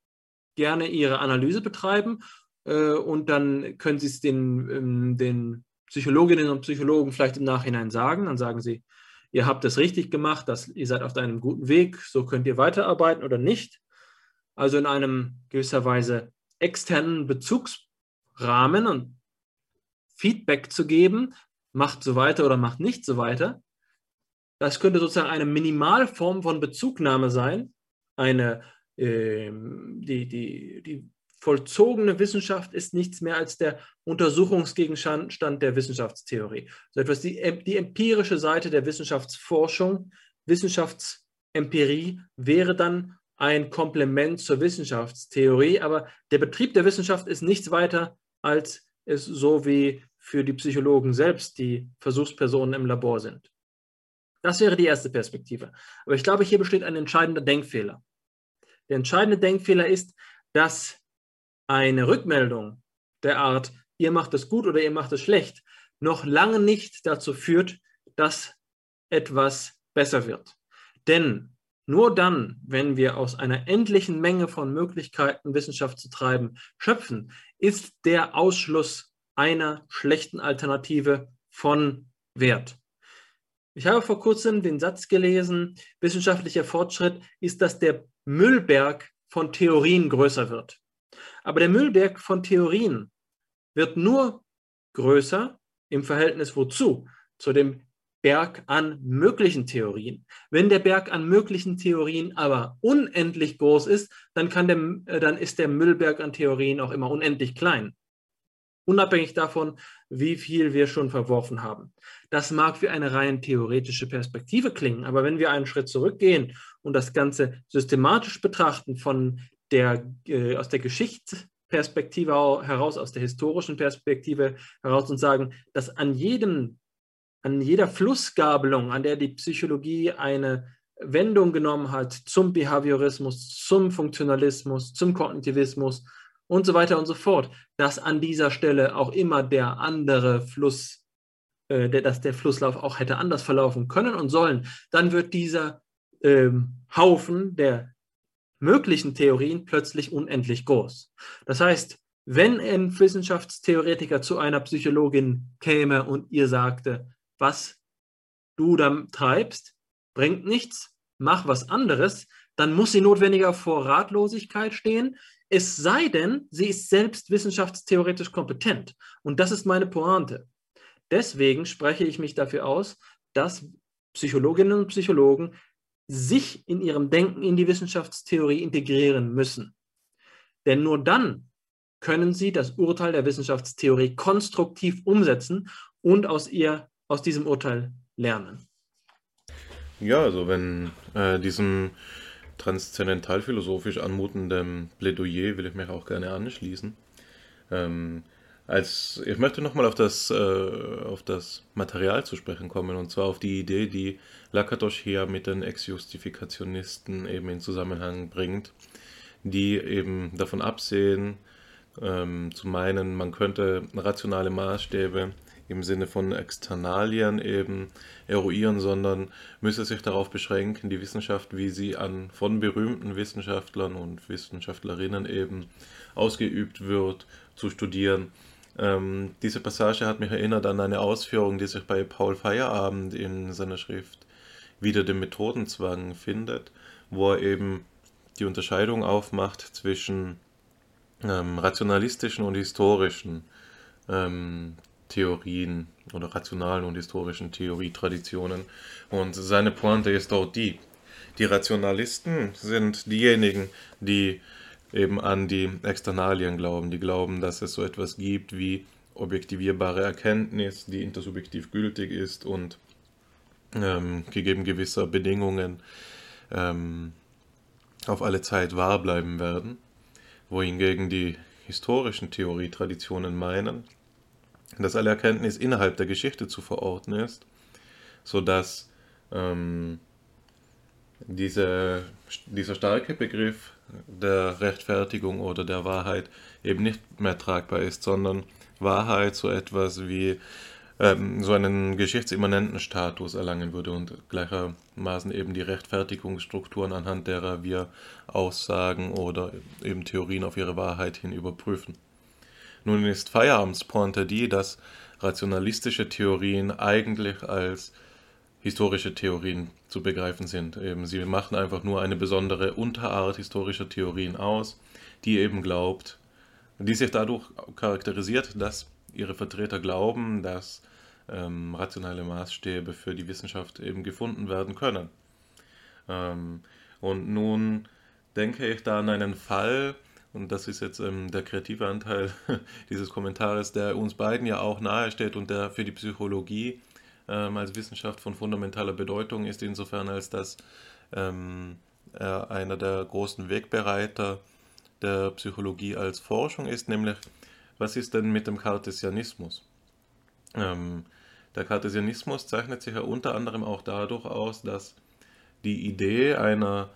S2: gerne ihre Analyse betreiben äh, und dann können sie es den, ähm, den Psychologinnen und Psychologen vielleicht im Nachhinein sagen. Dann sagen sie, ihr habt es richtig gemacht, dass ihr seid auf einem guten Weg, so könnt ihr weiterarbeiten oder nicht. Also in einem gewisserweise externen Bezugsrahmen und Feedback zu geben, macht so weiter oder macht nicht so weiter. Das könnte sozusagen eine Minimalform von Bezugnahme sein, eine, äh, die, die, die vollzogene Wissenschaft ist nichts mehr als der Untersuchungsgegenstand der Wissenschaftstheorie. So etwas die, die empirische Seite der Wissenschaftsforschung, Wissenschaftsempirie wäre dann ein Komplement zur Wissenschaftstheorie, aber der Betrieb der Wissenschaft ist nichts weiter als es so wie für die Psychologen selbst die Versuchspersonen im Labor sind. Das wäre die erste Perspektive. Aber ich glaube, hier besteht ein entscheidender Denkfehler. Der entscheidende Denkfehler ist, dass eine Rückmeldung der Art, ihr macht es gut oder ihr macht es schlecht, noch lange nicht dazu führt, dass etwas besser wird. Denn nur dann, wenn wir aus einer endlichen Menge von Möglichkeiten, Wissenschaft zu treiben, schöpfen, ist der Ausschluss einer schlechten Alternative von Wert. Ich habe vor kurzem den Satz gelesen, wissenschaftlicher Fortschritt ist, dass der Müllberg von Theorien größer wird. Aber der Müllberg von Theorien wird nur größer im Verhältnis wozu? Zu dem Berg an möglichen Theorien. Wenn der Berg an möglichen Theorien aber unendlich groß ist, dann, kann der, äh, dann ist der Müllberg an Theorien auch immer unendlich klein. Unabhängig davon, wie viel wir schon verworfen haben. Das mag wie eine rein theoretische Perspektive klingen, aber wenn wir einen Schritt zurückgehen und das Ganze systematisch betrachten, von der, äh, aus der Geschichtsperspektive heraus, aus der historischen Perspektive heraus und sagen, dass an jedem an jeder Flussgabelung, an der die Psychologie eine Wendung genommen hat zum Behaviorismus, zum Funktionalismus, zum Kognitivismus und so weiter und so fort, dass an dieser Stelle auch immer der andere Fluss, äh, der, dass der Flusslauf auch hätte anders verlaufen können und sollen, dann wird dieser ähm, Haufen der möglichen Theorien plötzlich unendlich groß. Das heißt, wenn ein Wissenschaftstheoretiker zu einer Psychologin käme und ihr sagte, was du da treibst, bringt nichts, mach was anderes, dann muss sie notwendiger vor Ratlosigkeit stehen, es sei denn, sie ist selbst wissenschaftstheoretisch kompetent. Und das ist meine Pointe. Deswegen spreche ich mich dafür aus, dass Psychologinnen und Psychologen sich in ihrem Denken in die Wissenschaftstheorie integrieren müssen. Denn nur dann können sie das Urteil der Wissenschaftstheorie konstruktiv umsetzen und aus ihr aus diesem Urteil lernen?
S3: Ja, also wenn äh, diesem transzendentalphilosophisch anmutenden Plädoyer will ich mich auch gerne anschließen. Ähm, als ich möchte nochmal auf das, äh, auf das Material zu sprechen kommen, und zwar auf die Idee, die Lakatos hier mit den Ex-Justifikationisten eben in Zusammenhang bringt, die eben davon absehen, ähm, zu meinen, man könnte rationale Maßstäbe im Sinne von Externalien eben eruieren, sondern müsse sich darauf beschränken, die Wissenschaft, wie sie an von berühmten Wissenschaftlern und Wissenschaftlerinnen eben ausgeübt wird, zu studieren. Ähm, diese Passage hat mich erinnert an eine Ausführung, die sich bei Paul Feierabend in seiner Schrift Wieder dem Methodenzwang findet, wo er eben die Unterscheidung aufmacht zwischen ähm, rationalistischen und historischen ähm, Theorien oder rationalen und historischen Theorietraditionen. Und seine Pointe ist auch die, die Rationalisten sind diejenigen, die eben an die Externalien glauben, die glauben, dass es so etwas gibt wie objektivierbare Erkenntnis, die intersubjektiv gültig ist und ähm, gegeben gewisser Bedingungen ähm, auf alle Zeit wahr bleiben werden, wohingegen die historischen Theorietraditionen meinen, dass alle Erkenntnis innerhalb der Geschichte zu verorten ist, sodass ähm, diese, dieser starke Begriff der Rechtfertigung oder der Wahrheit eben nicht mehr tragbar ist, sondern Wahrheit so etwas wie ähm, so einen geschichtsimmanenten Status erlangen würde und gleichermaßen eben die Rechtfertigungsstrukturen, anhand derer wir Aussagen oder eben Theorien auf ihre Wahrheit hin überprüfen. Nun ist Feierabendspointe die, dass rationalistische Theorien eigentlich als historische Theorien zu begreifen sind. Eben, sie machen einfach nur eine besondere Unterart historischer Theorien aus, die eben glaubt, die sich dadurch charakterisiert, dass ihre Vertreter glauben, dass ähm, rationale Maßstäbe für die Wissenschaft eben gefunden werden können. Ähm, und nun denke ich da an einen Fall, und das ist jetzt ähm, der kreative Anteil dieses Kommentares, der uns beiden ja auch nahe steht und der für die Psychologie ähm, als Wissenschaft von fundamentaler Bedeutung ist, insofern als dass ähm, er einer der großen Wegbereiter der Psychologie als Forschung ist, nämlich was ist denn mit dem Kartesianismus? Ähm, der Kartesianismus zeichnet sich ja unter anderem auch dadurch aus, dass die Idee einer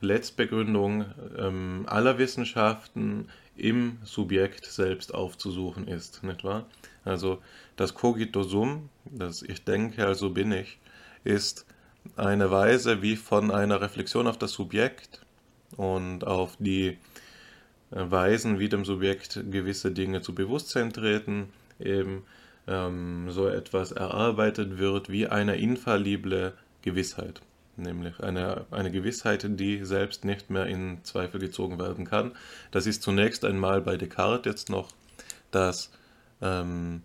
S3: Letztbegründung ähm, aller Wissenschaften im Subjekt selbst aufzusuchen ist, nicht wahr? Also das Cogito sum, das Ich denke, also bin ich, ist eine Weise, wie von einer Reflexion auf das Subjekt und auf die äh, Weisen, wie dem Subjekt gewisse Dinge zu Bewusstsein treten, eben ähm, so etwas erarbeitet wird wie eine infallible Gewissheit nämlich eine, eine Gewissheit, die selbst nicht mehr in Zweifel gezogen werden kann. Das ist zunächst einmal bei Descartes jetzt noch das ähm,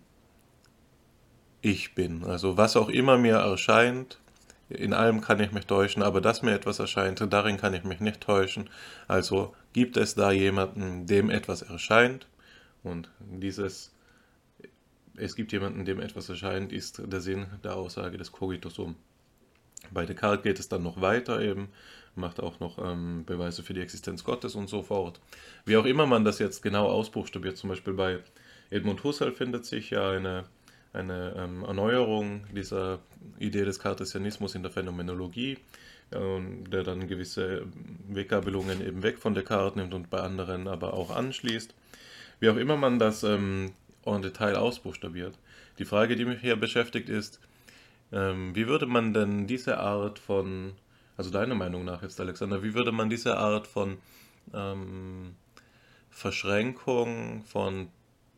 S3: Ich bin. Also was auch immer mir erscheint, in allem kann ich mich täuschen, aber dass mir etwas erscheint, darin kann ich mich nicht täuschen. Also gibt es da jemanden, dem etwas erscheint und dieses es gibt jemanden, dem etwas erscheint, ist der Sinn der Aussage des Cogitus um. Bei Descartes geht es dann noch weiter eben, macht auch noch ähm, Beweise für die Existenz Gottes und so fort. Wie auch immer man das jetzt genau ausbuchstabiert, zum Beispiel bei Edmund Husserl findet sich ja eine, eine ähm, Erneuerung dieser Idee des Cartesianismus in der Phänomenologie, äh, der dann gewisse Weggabelungen eben weg von Descartes nimmt und bei anderen aber auch anschließt. Wie auch immer man das ähm, en Detail ausbuchstabiert. Die Frage, die mich hier beschäftigt, ist, ähm, wie würde man denn diese Art von, also deiner Meinung nach jetzt, Alexander, wie würde man diese Art von ähm, Verschränkung von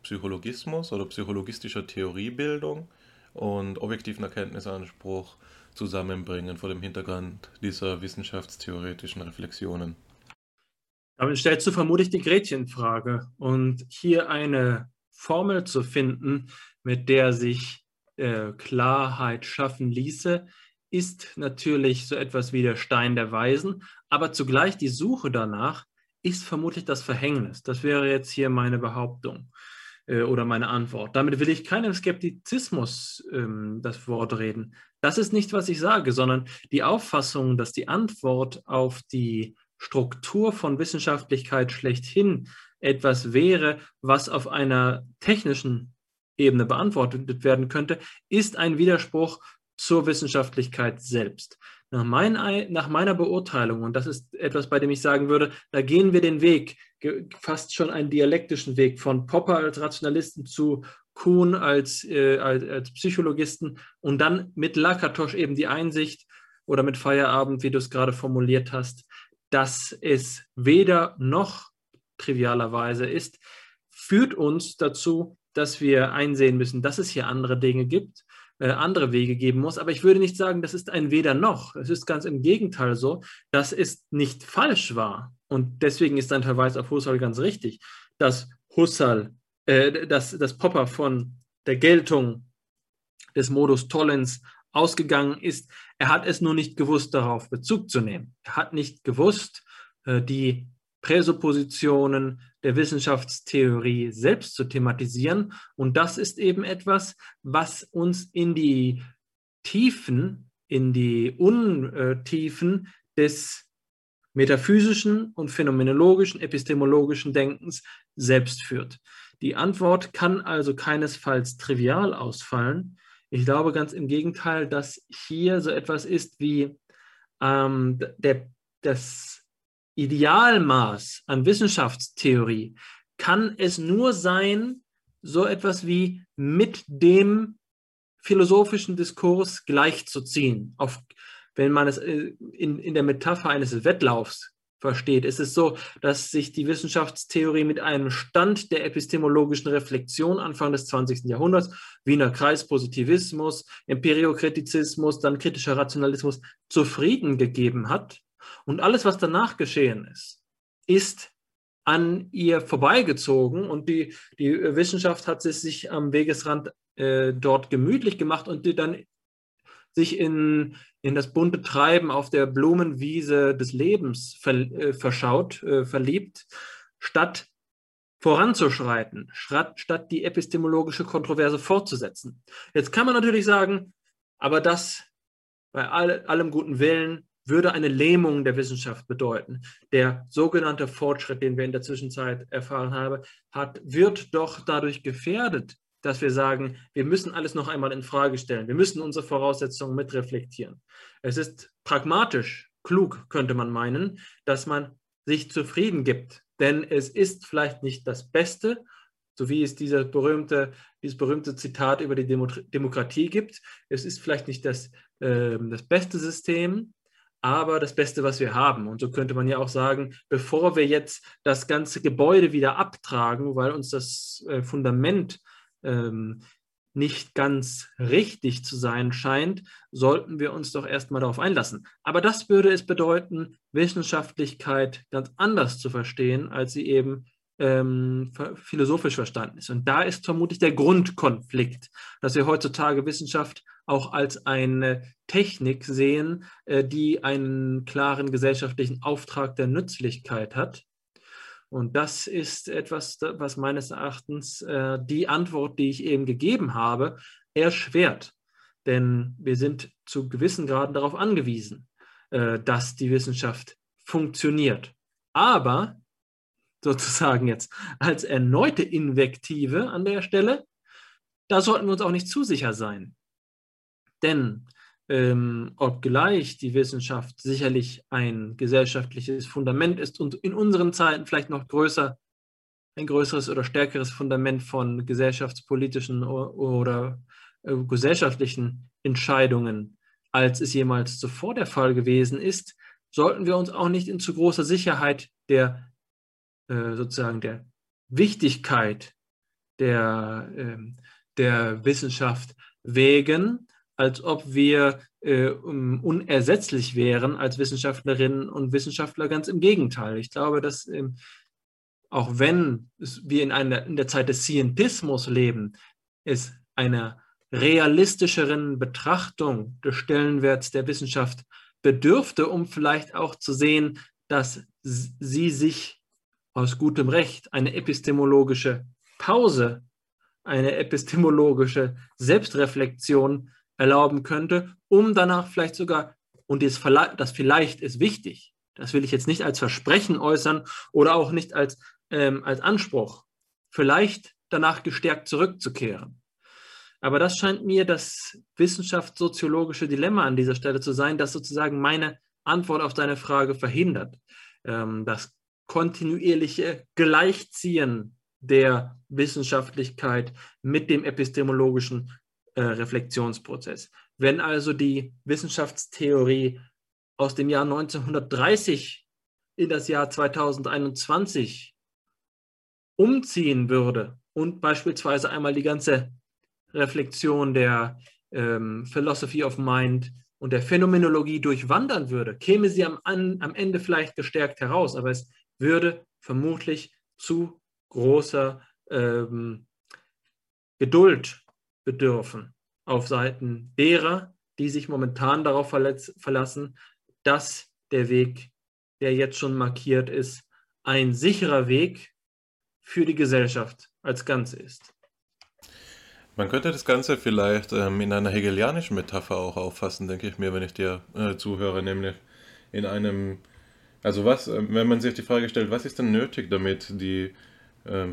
S3: Psychologismus oder psychologistischer Theoriebildung und objektiven Erkenntnisanspruch zusammenbringen vor dem Hintergrund dieser wissenschaftstheoretischen Reflexionen?
S2: Damit stellst du vermutlich die Gretchenfrage und hier eine Formel zu finden, mit der sich äh, Klarheit schaffen ließe, ist natürlich so etwas wie der Stein der Weisen, aber zugleich die Suche danach ist vermutlich das Verhängnis. Das wäre jetzt hier meine Behauptung äh, oder meine Antwort. Damit will ich keinem Skeptizismus ähm, das Wort reden. Das ist nicht, was ich sage, sondern die Auffassung, dass die Antwort auf die Struktur von Wissenschaftlichkeit schlechthin etwas wäre, was auf einer technischen Ebene beantwortet werden könnte, ist ein Widerspruch zur Wissenschaftlichkeit selbst. Nach, mein, nach, meiner Beurteilung, und das ist etwas, bei dem ich sagen würde, da gehen wir den Weg, fast schon einen dialektischen Weg von Popper als Rationalisten zu Kuhn als, äh, als, als, Psychologisten und dann mit Lakatosch eben die Einsicht oder mit Feierabend, wie du es gerade formuliert hast, dass es weder noch trivialerweise ist, führt uns dazu, dass wir einsehen müssen, dass es hier andere Dinge gibt, äh, andere Wege geben muss. Aber ich würde nicht sagen, das ist ein weder noch. Es ist ganz im Gegenteil so, dass es nicht falsch war. Und deswegen ist ein Verweis auf Husserl ganz richtig, dass Husserl, äh, dass, dass Popper von der Geltung des Modus Tollens ausgegangen ist. Er hat es nur nicht gewusst, darauf Bezug zu nehmen. Er hat nicht gewusst, äh, die Präsuppositionen der Wissenschaftstheorie selbst zu thematisieren. Und das ist eben etwas, was uns in die Tiefen, in die Untiefen des metaphysischen und phänomenologischen, epistemologischen Denkens selbst führt. Die Antwort kann also keinesfalls trivial ausfallen. Ich glaube ganz im Gegenteil, dass hier so etwas ist wie ähm, der, das Idealmaß an Wissenschaftstheorie kann es nur sein, so etwas wie mit dem philosophischen Diskurs gleichzuziehen. Auf, wenn man es äh, in, in der Metapher eines Wettlaufs versteht, ist es so, dass sich die Wissenschaftstheorie mit einem Stand der epistemologischen Reflexion Anfang des 20. Jahrhunderts, Wiener Kreispositivismus, Empiriokritizismus, dann kritischer Rationalismus, zufrieden gegeben hat und alles, was danach geschehen ist, ist an ihr vorbeigezogen und die, die Wissenschaft hat sich am Wegesrand äh, dort gemütlich gemacht und die dann sich in, in das bunte Treiben auf der Blumenwiese des Lebens ver, äh, verschaut, äh, verliebt, statt voranzuschreiten, statt, statt die epistemologische Kontroverse fortzusetzen. Jetzt kann man natürlich sagen, aber das bei all, allem guten Willen würde eine Lähmung der Wissenschaft bedeuten. Der sogenannte Fortschritt, den wir in der Zwischenzeit erfahren haben, hat, wird doch dadurch gefährdet, dass wir sagen, wir müssen alles noch einmal in Frage stellen. Wir müssen unsere Voraussetzungen mitreflektieren. Es ist pragmatisch, klug, könnte man meinen, dass man sich zufrieden gibt. Denn es ist vielleicht nicht das Beste, so wie es diese berühmte, dieses berühmte Zitat über die Demo Demokratie gibt. Es ist vielleicht nicht das, äh, das beste System, aber das Beste, was wir haben. Und so könnte man ja auch sagen, bevor wir jetzt das ganze Gebäude wieder abtragen, weil uns das äh, Fundament ähm, nicht ganz richtig zu sein scheint, sollten wir uns doch erstmal darauf einlassen. Aber das würde es bedeuten, Wissenschaftlichkeit ganz anders zu verstehen, als sie eben ähm, philosophisch verstanden ist. Und da ist vermutlich der Grundkonflikt, dass wir heutzutage Wissenschaft auch als eine Technik sehen, äh, die einen klaren gesellschaftlichen Auftrag der Nützlichkeit hat. Und das ist etwas, was meines Erachtens äh, die Antwort, die ich eben gegeben habe, erschwert. Denn wir sind zu gewissen Graden darauf angewiesen, äh, dass die Wissenschaft funktioniert. Aber sozusagen jetzt als erneute Invektive an der Stelle, da sollten wir uns auch nicht zu sicher sein. Denn ähm, obgleich die Wissenschaft sicherlich ein gesellschaftliches Fundament ist und in unseren Zeiten vielleicht noch größer, ein größeres oder stärkeres Fundament von gesellschaftspolitischen oder, äh, gesellschaftlichen Entscheidungen, als es jemals zuvor der Fall gewesen ist, sollten wir uns auch nicht in zu großer Sicherheit der äh, sozusagen der Wichtigkeit der, äh, der Wissenschaft wägen, als ob wir äh, unersetzlich wären als Wissenschaftlerinnen und Wissenschaftler. Ganz im Gegenteil. Ich glaube, dass ähm, auch wenn wir in, einer, in der Zeit des Scientismus leben, es einer realistischeren Betrachtung des Stellenwerts der Wissenschaft bedürfte, um vielleicht auch zu sehen, dass sie sich aus gutem Recht eine epistemologische Pause, eine epistemologische Selbstreflexion erlauben könnte, um danach vielleicht sogar, und das, das vielleicht ist wichtig, das will ich jetzt nicht als Versprechen äußern oder auch nicht als, ähm, als Anspruch, vielleicht danach gestärkt zurückzukehren. Aber das scheint mir das wissenschaftssoziologische Dilemma an dieser Stelle zu sein, das sozusagen meine Antwort auf deine Frage verhindert. Ähm, das kontinuierliche Gleichziehen der Wissenschaftlichkeit mit dem epistemologischen äh, Reflexionsprozess. Wenn also die Wissenschaftstheorie aus dem Jahr 1930 in das Jahr 2021 umziehen würde und beispielsweise einmal die ganze Reflexion der ähm, Philosophy of Mind und der Phänomenologie durchwandern würde, käme sie am, an, am Ende vielleicht gestärkt heraus, aber es würde vermutlich zu großer ähm, Geduld bedürfen auf Seiten derer, die sich momentan darauf verlassen, dass der Weg, der jetzt schon markiert ist, ein sicherer Weg für die Gesellschaft als Ganze ist.
S3: Man könnte das Ganze vielleicht ähm, in einer hegelianischen Metapher auch auffassen, denke ich mir, wenn ich dir äh, zuhöre, nämlich in einem, also was, äh, wenn man sich die Frage stellt, was ist denn nötig, damit die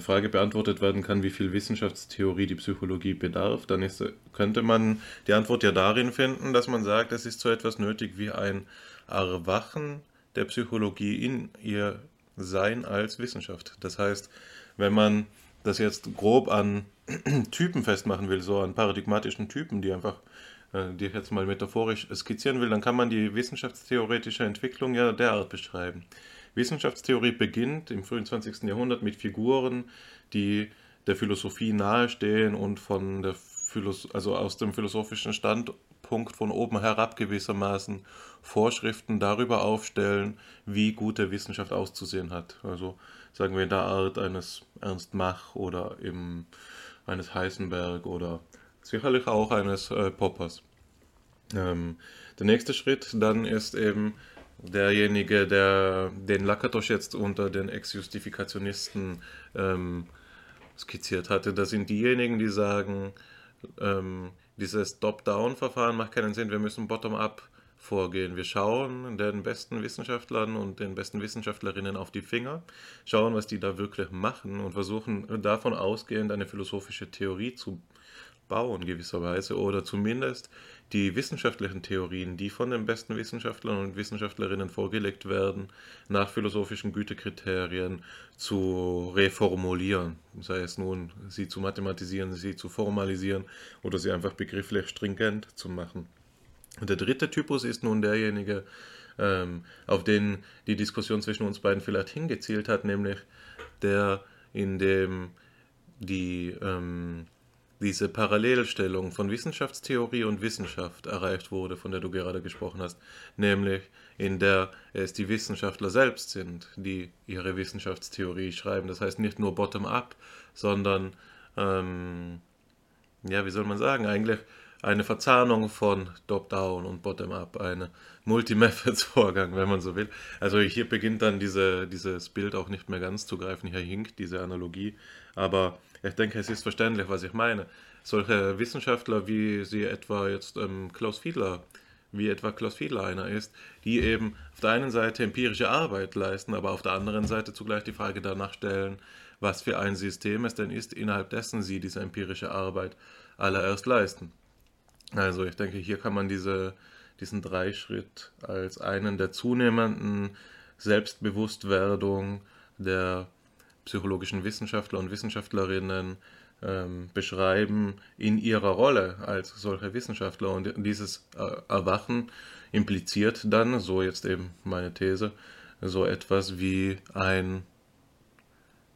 S3: Frage beantwortet werden kann, wie viel Wissenschaftstheorie die Psychologie bedarf, dann ist, könnte man die Antwort ja darin finden, dass man sagt, es ist so etwas nötig wie ein Erwachen der Psychologie in ihr Sein als Wissenschaft. Das heißt, wenn man das jetzt grob an Typen festmachen will, so an paradigmatischen Typen, die einfach, äh, die ich jetzt mal metaphorisch skizzieren will, dann kann man die wissenschaftstheoretische Entwicklung ja derart beschreiben. Wissenschaftstheorie beginnt im frühen 20. Jahrhundert mit Figuren, die der Philosophie nahestehen und von der Philos also aus dem philosophischen Standpunkt von oben herab gewissermaßen Vorschriften darüber aufstellen, wie gute Wissenschaft auszusehen hat. Also sagen wir in der Art eines Ernst Mach oder im, eines Heisenberg oder sicherlich auch eines äh, Poppers. Ähm, der nächste Schritt dann ist eben derjenige, der den Lakatos jetzt unter den Ex-Justifikationisten ähm, skizziert hatte. Das sind diejenigen, die sagen, ähm, dieses Top-Down-Verfahren macht keinen Sinn, wir müssen bottom-up vorgehen. Wir schauen den besten Wissenschaftlern und den besten Wissenschaftlerinnen auf die Finger, schauen, was die da wirklich machen und versuchen davon ausgehend eine philosophische Theorie zu bauen gewisserweise oder zumindest die wissenschaftlichen Theorien, die von den besten Wissenschaftlern und Wissenschaftlerinnen vorgelegt werden, nach philosophischen Gütekriterien zu reformulieren. Sei es nun, sie zu mathematisieren, sie zu formalisieren oder sie einfach begrifflich stringent zu machen. Der dritte Typus ist nun derjenige, ähm, auf den die Diskussion zwischen uns beiden vielleicht hingezielt hat, nämlich der, in dem die ähm, diese Parallelstellung von Wissenschaftstheorie und Wissenschaft erreicht wurde, von der du gerade gesprochen hast, nämlich in der es die Wissenschaftler selbst sind, die ihre Wissenschaftstheorie schreiben. Das heißt nicht nur bottom-up, sondern, ähm, ja, wie soll man sagen, eigentlich eine Verzahnung von Top-Down und Bottom-Up, eine Multi-Methods-Vorgang, wenn man so will. Also hier beginnt dann diese, dieses Bild auch nicht mehr ganz zu greifen, hier hinkt diese Analogie, aber ich denke, es ist verständlich, was ich meine. Solche Wissenschaftler, wie sie etwa jetzt ähm, Klaus Fiedler, wie etwa Klaus Fiedler einer ist, die eben auf der einen Seite empirische Arbeit leisten, aber auf der anderen Seite zugleich die Frage danach stellen, was für ein System es denn ist, innerhalb dessen sie diese empirische Arbeit allererst leisten. Also ich denke, hier kann man diese, diesen Dreischritt als einen der zunehmenden Selbstbewusstwerdung der psychologischen Wissenschaftler und Wissenschaftlerinnen ähm, beschreiben in ihrer Rolle als solche Wissenschaftler. Und dieses äh, Erwachen impliziert dann, so jetzt eben meine These, so etwas wie ein,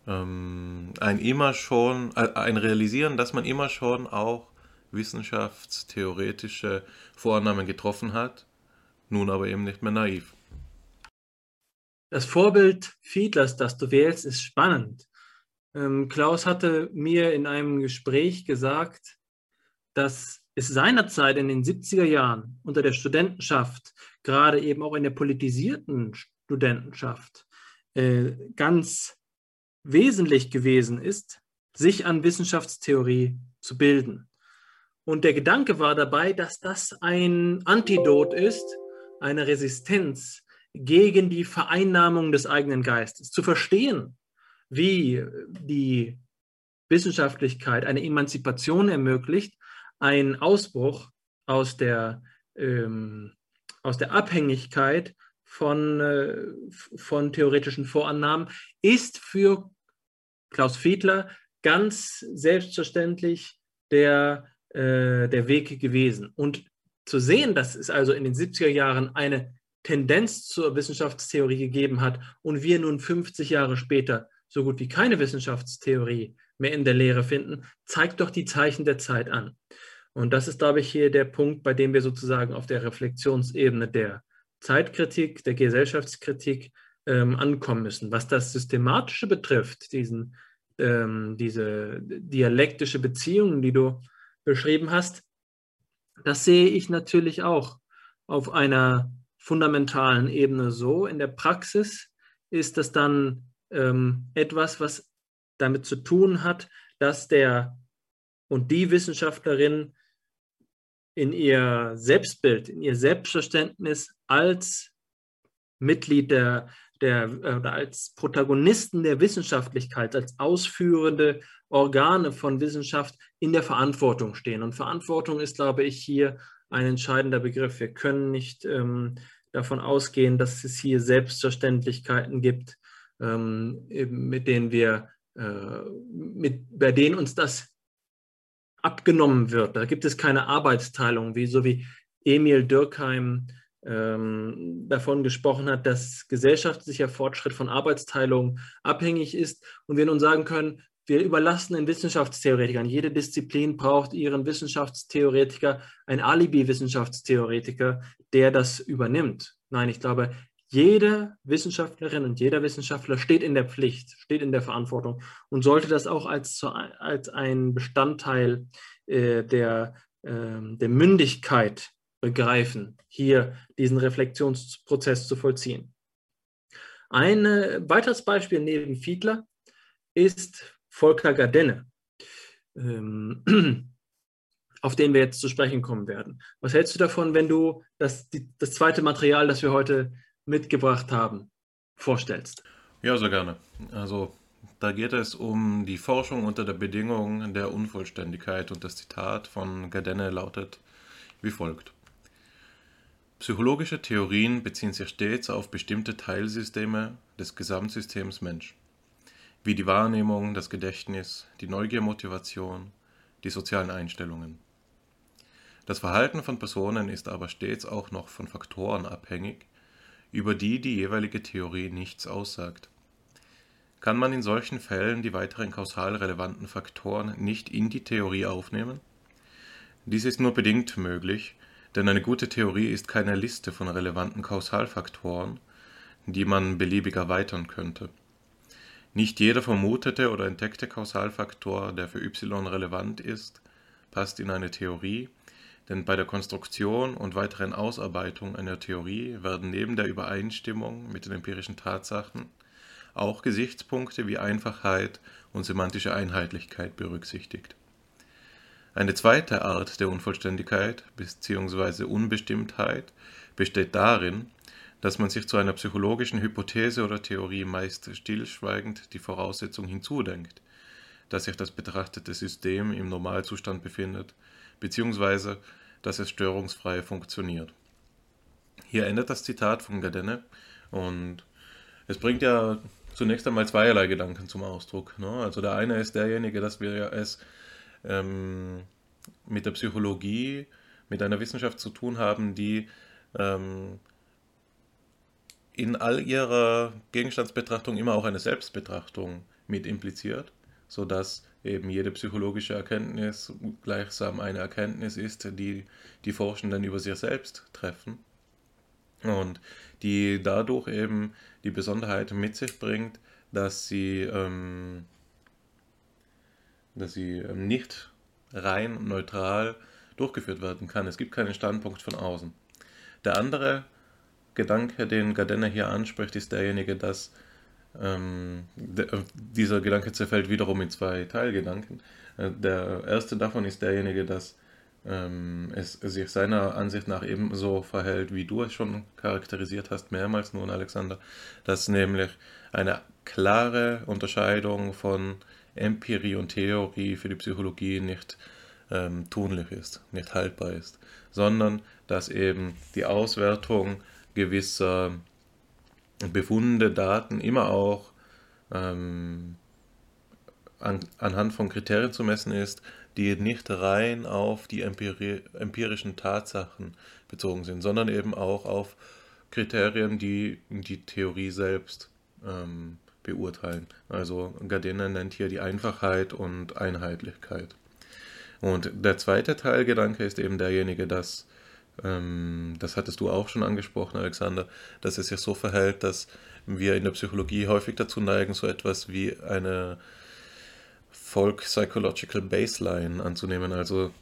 S3: ähm, ein immer schon, äh, ein Realisieren, dass man immer schon auch wissenschaftstheoretische Vornamen getroffen hat, nun aber eben nicht mehr naiv.
S2: Das Vorbild Fiedlers, das du wählst, ist spannend. Ähm, Klaus hatte mir in einem Gespräch gesagt, dass es seinerzeit in den 70er Jahren unter der Studentenschaft, gerade eben auch in der politisierten Studentenschaft, äh, ganz wesentlich gewesen ist, sich an Wissenschaftstheorie zu bilden. Und der Gedanke war dabei, dass das ein Antidot ist, eine Resistenz gegen die Vereinnahmung des eigenen Geistes. Zu verstehen, wie die Wissenschaftlichkeit eine Emanzipation ermöglicht, einen Ausbruch aus der, ähm, aus der Abhängigkeit von, äh, von theoretischen Vorannahmen, ist für Klaus Fiedler ganz selbstverständlich der, äh, der Weg gewesen. Und zu sehen, dass es also in den 70er Jahren eine Tendenz zur Wissenschaftstheorie gegeben hat und wir nun 50 Jahre später so gut wie keine Wissenschaftstheorie mehr in der Lehre finden, zeigt doch die Zeichen der Zeit an. Und das ist, glaube ich, hier der Punkt, bei dem wir sozusagen auf der Reflexionsebene der Zeitkritik, der Gesellschaftskritik ähm, ankommen müssen. Was das Systematische betrifft, diesen, ähm, diese dialektische Beziehung, die du beschrieben hast, das sehe ich natürlich auch auf einer fundamentalen Ebene so. In der Praxis ist das dann ähm, etwas, was damit zu tun hat, dass der und die Wissenschaftlerin in ihr Selbstbild, in ihr Selbstverständnis als Mitglied der, der oder als Protagonisten der Wissenschaftlichkeit, als ausführende Organe von Wissenschaft in der Verantwortung stehen. Und Verantwortung ist, glaube ich, hier ein entscheidender Begriff. Wir können nicht ähm, davon ausgehen, dass es hier Selbstverständlichkeiten gibt, ähm, mit denen wir, äh, mit, bei denen uns das abgenommen wird. Da gibt es keine Arbeitsteilung, wie so wie Emil Dürkheim ähm, davon gesprochen hat, dass gesellschaftlicher Fortschritt von Arbeitsteilung abhängig ist und wir nun sagen können, wir überlassen den Wissenschaftstheoretikern. Jede Disziplin braucht ihren Wissenschaftstheoretiker, ein Alibi-Wissenschaftstheoretiker, der das übernimmt. Nein, ich glaube, jede Wissenschaftlerin und jeder Wissenschaftler steht in der Pflicht, steht in der Verantwortung und sollte das auch als, als ein Bestandteil äh, der, äh, der Mündigkeit begreifen, hier diesen Reflexionsprozess zu vollziehen. Ein äh, weiteres Beispiel neben Fiedler ist Volker Gardenne, ähm, auf den wir jetzt zu sprechen kommen werden. Was hältst du davon, wenn du das, die, das zweite Material, das wir heute mitgebracht haben, vorstellst?
S3: Ja, sehr gerne. Also da geht es um die Forschung unter der Bedingung der Unvollständigkeit und das Zitat von Gardenne lautet wie folgt. Psychologische Theorien beziehen sich stets auf bestimmte Teilsysteme des Gesamtsystems Mensch wie die Wahrnehmung, das Gedächtnis, die Neugiermotivation, die sozialen Einstellungen. Das Verhalten von Personen ist aber stets auch noch von Faktoren abhängig, über die die jeweilige Theorie nichts aussagt. Kann man in solchen Fällen die weiteren kausal relevanten Faktoren nicht in die Theorie aufnehmen? Dies ist nur bedingt möglich, denn eine gute Theorie ist keine Liste von relevanten Kausalfaktoren, die man beliebig erweitern könnte. Nicht jeder vermutete oder entdeckte Kausalfaktor, der für y relevant ist, passt in eine Theorie, denn bei der Konstruktion und weiteren Ausarbeitung einer Theorie werden neben der Übereinstimmung mit den empirischen Tatsachen auch Gesichtspunkte wie Einfachheit und semantische Einheitlichkeit berücksichtigt. Eine zweite Art der Unvollständigkeit bzw. Unbestimmtheit besteht darin, dass man sich zu einer psychologischen Hypothese oder Theorie meist stillschweigend die Voraussetzung hinzudenkt, dass sich das betrachtete System im Normalzustand befindet, beziehungsweise dass es störungsfrei funktioniert. Hier endet das Zitat von Gardenne und es bringt ja zunächst einmal zweierlei Gedanken zum Ausdruck. Ne? Also der eine ist derjenige, dass wir es ähm, mit der Psychologie, mit einer Wissenschaft zu tun haben, die ähm, in all ihrer Gegenstandsbetrachtung immer auch eine Selbstbetrachtung mit impliziert, sodass eben jede psychologische Erkenntnis gleichsam eine Erkenntnis ist, die die Forschenden über sich selbst treffen und die dadurch eben die Besonderheit mit sich bringt, dass sie, ähm, dass sie ähm, nicht rein neutral durchgeführt werden kann. Es gibt keinen Standpunkt von außen. Der andere Gedanke, den Gardner hier anspricht, ist derjenige, dass ähm, de, dieser Gedanke zerfällt wiederum in zwei Teilgedanken. Äh, der erste davon ist derjenige, dass ähm, es sich seiner Ansicht nach ebenso verhält, wie du es schon charakterisiert hast, mehrmals nun, Alexander, dass nämlich eine klare Unterscheidung von Empirie und Theorie für die Psychologie nicht ähm, tunlich ist, nicht haltbar ist, sondern dass eben die Auswertung gewisser Befunde, Daten immer auch ähm, an, anhand von Kriterien zu messen ist, die nicht rein auf die empiri empirischen Tatsachen bezogen sind, sondern eben auch auf Kriterien, die die Theorie selbst ähm, beurteilen. Also Gardiner nennt hier die Einfachheit und Einheitlichkeit. Und der zweite Teilgedanke ist eben derjenige, dass, das hattest du auch schon angesprochen, Alexander, dass es sich so verhält, dass wir in der Psychologie häufig dazu neigen, so etwas wie eine Folk Psychological Baseline anzunehmen. Also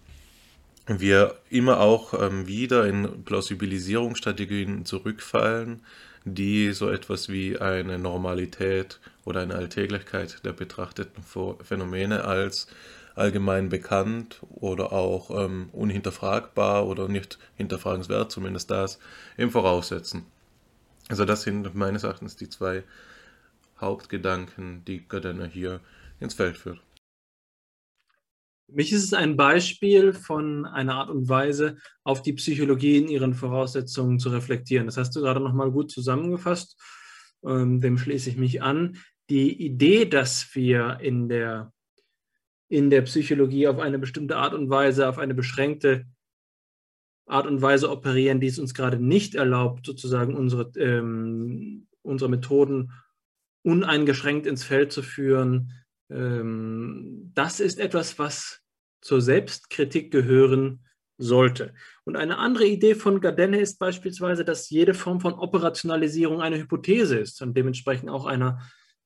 S3: wir immer auch ähm, wieder in Plausibilisierungsstrategien zurückfallen, die so etwas wie eine Normalität oder eine Alltäglichkeit der betrachteten Phänomene als allgemein bekannt oder auch ähm, unhinterfragbar oder nicht hinterfragenswert, zumindest das, im Voraussetzen. Also das sind meines Erachtens die zwei Hauptgedanken, die Gardner hier ins Feld führt.
S2: Für mich ist es ein Beispiel von einer Art und Weise, auf die Psychologie in ihren Voraussetzungen zu reflektieren. Das hast du gerade nochmal gut zusammengefasst. Ähm, dem schließe ich mich an. Die Idee, dass wir in der, in der Psychologie auf eine bestimmte Art und Weise, auf eine beschränkte Art und Weise operieren, die es uns gerade nicht erlaubt, sozusagen unsere, ähm, unsere Methoden uneingeschränkt ins Feld zu führen, ähm, das ist etwas, was zur Selbstkritik gehören sollte. Und eine andere Idee von Gardenne ist beispielsweise, dass jede Form von Operationalisierung eine Hypothese ist und dementsprechend auch einer,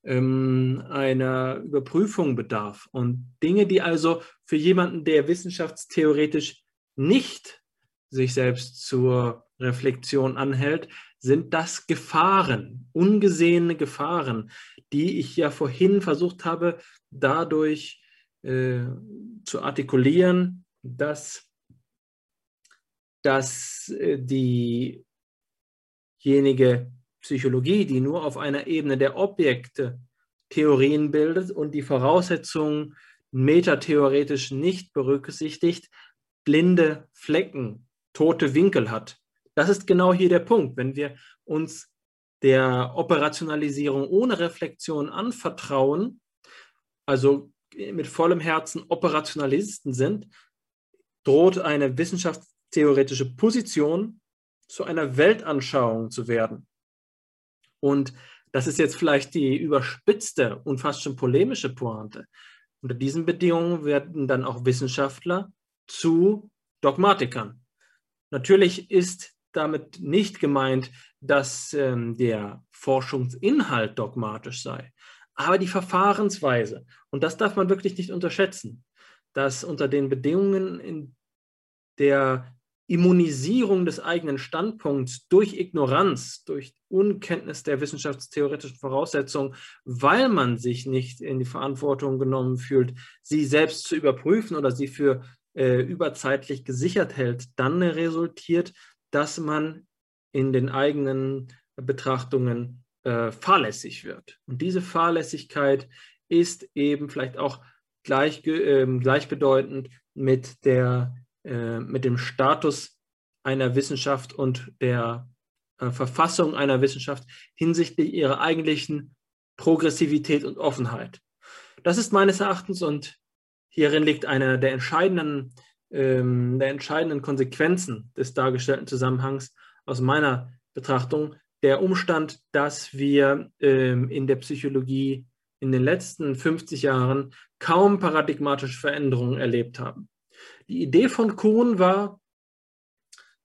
S2: ähm, einer Überprüfung bedarf. Und Dinge, die also für jemanden, der wissenschaftstheoretisch nicht sich selbst zur Reflexion anhält, sind das Gefahren, ungesehene Gefahren, die ich ja vorhin versucht habe, dadurch äh, zu artikulieren, dass, dass äh, diejenige Psychologie, die nur auf einer Ebene der Objekte Theorien bildet und die Voraussetzungen metatheoretisch nicht berücksichtigt, blinde Flecken, tote Winkel hat. Das ist genau hier der Punkt. Wenn wir uns der Operationalisierung ohne Reflexion anvertrauen, also mit vollem Herzen Operationalisten sind, droht eine wissenschaftstheoretische Position zu einer Weltanschauung zu werden. Und das ist jetzt vielleicht die überspitzte und fast schon polemische Pointe. Unter diesen Bedingungen werden dann auch Wissenschaftler zu Dogmatikern. Natürlich ist damit nicht gemeint, dass ähm, der Forschungsinhalt dogmatisch sei, aber die Verfahrensweise. Und das darf man wirklich nicht unterschätzen, dass unter den Bedingungen in der Immunisierung des eigenen Standpunkts durch Ignoranz, durch Unkenntnis der wissenschaftstheoretischen Voraussetzungen, weil man sich nicht in die Verantwortung genommen fühlt, sie selbst zu überprüfen oder sie für äh, überzeitlich gesichert hält, dann resultiert, dass man in den eigenen Betrachtungen äh, fahrlässig wird. Und diese Fahrlässigkeit ist eben vielleicht auch gleich, äh, gleichbedeutend mit, der, äh, mit dem Status einer Wissenschaft und der äh, Verfassung einer Wissenschaft hinsichtlich ihrer eigentlichen Progressivität und Offenheit. Das ist meines Erachtens und hierin liegt eine der entscheidenden ähm, der entscheidenden Konsequenzen des dargestellten Zusammenhangs aus meiner Betrachtung der Umstand, dass wir ähm, in der Psychologie in den letzten 50 Jahren kaum paradigmatische Veränderungen erlebt haben. Die Idee von Kuhn war,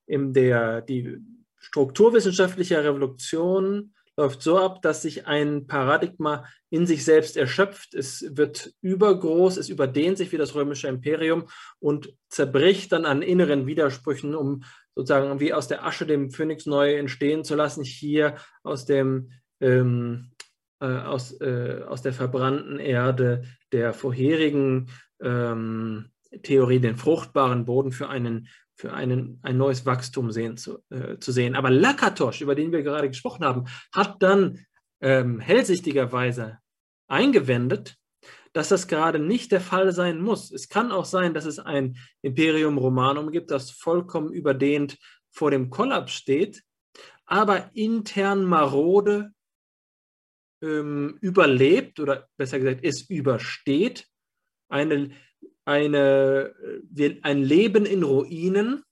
S2: in der, die strukturwissenschaftliche Revolution läuft so ab, dass sich ein Paradigma in sich selbst erschöpft. Es wird übergroß, es überdehnt sich wie das römische Imperium und zerbricht dann an inneren Widersprüchen, um sozusagen wie aus der Asche dem Phönix neu entstehen zu lassen, hier aus dem ähm, äh, aus, äh, aus der verbrannten Erde der vorherigen ähm, Theorie den fruchtbaren Boden für einen für einen, ein neues Wachstum sehen, zu, äh, zu sehen. Aber Lakatosch, über den wir gerade gesprochen haben, hat dann ähm, hellsichtigerweise eingewendet, dass das gerade nicht der Fall sein muss. Es kann auch sein, dass es ein Imperium Romanum gibt, das vollkommen überdehnt vor dem Kollaps steht, aber intern marode ähm, überlebt oder besser gesagt, es übersteht eine, eine, ein Leben in Ruinen,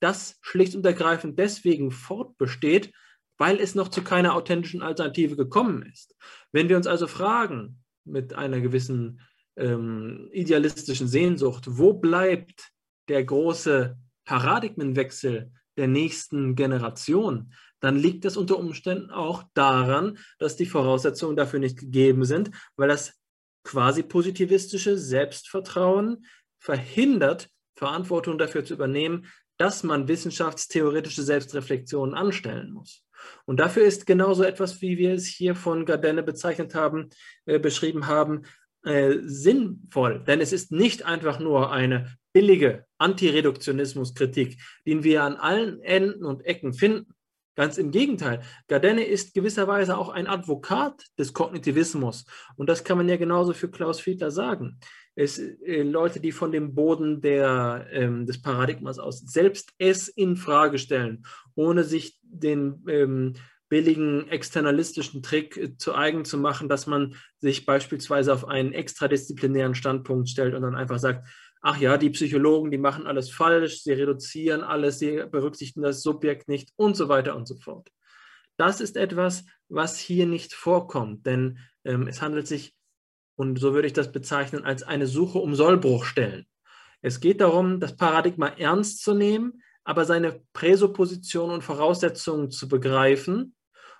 S2: das schlicht und ergreifend deswegen fortbesteht, weil es noch zu keiner authentischen Alternative gekommen ist. Wenn wir uns also fragen, mit einer gewissen ähm, idealistischen Sehnsucht, wo bleibt der große Paradigmenwechsel der nächsten Generation, dann liegt das unter Umständen auch daran, dass die Voraussetzungen dafür nicht gegeben sind, weil das quasi positivistische Selbstvertrauen verhindert, Verantwortung dafür zu übernehmen, dass man wissenschaftstheoretische Selbstreflexionen anstellen muss. Und dafür ist genauso etwas, wie wir es hier von Gardenne bezeichnet haben, äh, beschrieben haben, äh, sinnvoll. Denn es ist nicht einfach nur eine billige Antireduktionismuskritik, den wir an allen Enden und Ecken finden. Ganz im Gegenteil, Gardenne ist gewisserweise auch ein Advokat des Kognitivismus. Und das kann man ja genauso für Klaus Fiedler sagen. Es, äh, Leute, die von dem Boden der, ähm, des Paradigmas aus selbst es in Frage stellen, ohne sich den ähm, billigen externalistischen Trick äh, zu eigen zu machen, dass man sich beispielsweise auf einen extradisziplinären Standpunkt stellt und dann einfach sagt, ach ja, die Psychologen, die machen alles falsch, sie reduzieren alles, sie berücksichtigen das Subjekt nicht und so weiter und so fort. Das ist etwas, was hier nicht vorkommt, denn ähm, es handelt sich, und so würde ich das bezeichnen, als eine Suche um Sollbruchstellen. Es geht darum, das Paradigma ernst zu nehmen, aber seine Präsuppositionen und Voraussetzungen zu begreifen,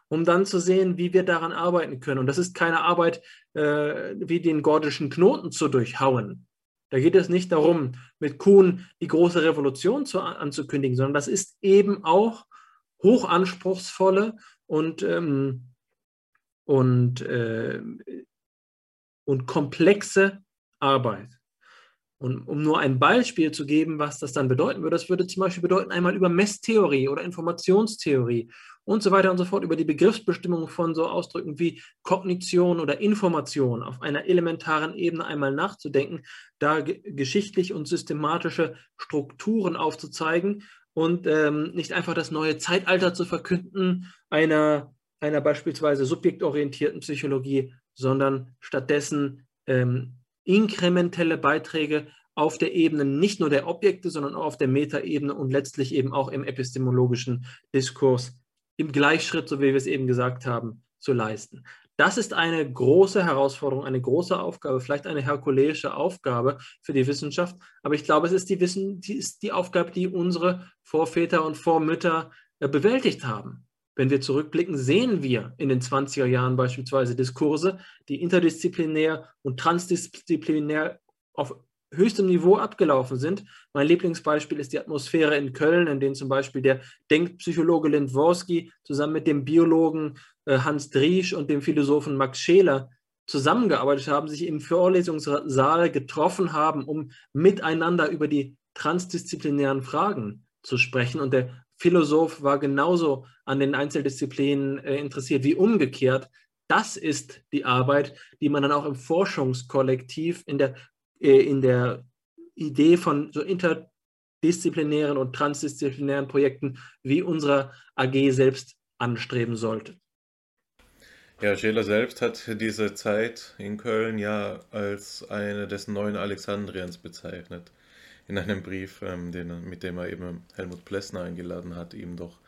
S2: um dann zu sehen, wie wir daran arbeiten können. Und das ist keine Arbeit, äh, wie den gordischen Knoten zu durchhauen, da geht es nicht darum, mit Kuhn die große Revolution zu, anzukündigen, sondern das ist eben auch hochanspruchsvolle und, ähm, und, äh, und komplexe Arbeit. Und um nur ein Beispiel zu geben, was das dann bedeuten würde, das würde zum Beispiel bedeuten, einmal über Messtheorie oder Informationstheorie und so weiter und so fort, über die Begriffsbestimmung von so Ausdrücken wie Kognition oder Information auf einer elementaren Ebene einmal nachzudenken, da geschichtlich und systematische Strukturen aufzuzeigen und ähm, nicht einfach das neue Zeitalter zu verkünden einer, einer beispielsweise subjektorientierten Psychologie, sondern stattdessen ähm, inkrementelle Beiträge auf der Ebene nicht nur der Objekte, sondern auch auf der Metaebene und letztlich eben auch im epistemologischen Diskurs im Gleichschritt, so wie wir es eben gesagt haben, zu leisten. Das ist eine große Herausforderung, eine große Aufgabe, vielleicht eine herkuleische Aufgabe für die Wissenschaft. Aber ich glaube, es ist die, Wissen, die, ist die Aufgabe, die unsere Vorväter und Vormütter äh, bewältigt haben. Wenn wir zurückblicken, sehen wir in den 20er Jahren beispielsweise Diskurse, die interdisziplinär und transdisziplinär auf höchstem Niveau abgelaufen sind. Mein Lieblingsbeispiel ist die Atmosphäre in Köln, in der zum Beispiel der Denkpsychologe Lindworski zusammen mit dem Biologen äh, Hans Driesch und dem Philosophen Max Scheler zusammengearbeitet haben, sich im Vorlesungssaal getroffen haben, um miteinander über die transdisziplinären Fragen zu sprechen. Und der Philosoph war genauso an den Einzeldisziplinen äh, interessiert wie umgekehrt. Das ist die Arbeit, die man dann auch im Forschungskollektiv in der, äh, in der Idee von so interdisziplinären und transdisziplinären Projekten wie unserer AG selbst anstreben sollte.
S3: Ja, Scheler selbst hat diese Zeit in Köln ja als eine des neuen Alexandriens bezeichnet in einem Brief, ähm, den, mit dem er eben Helmut Plessner eingeladen hat, ihm doch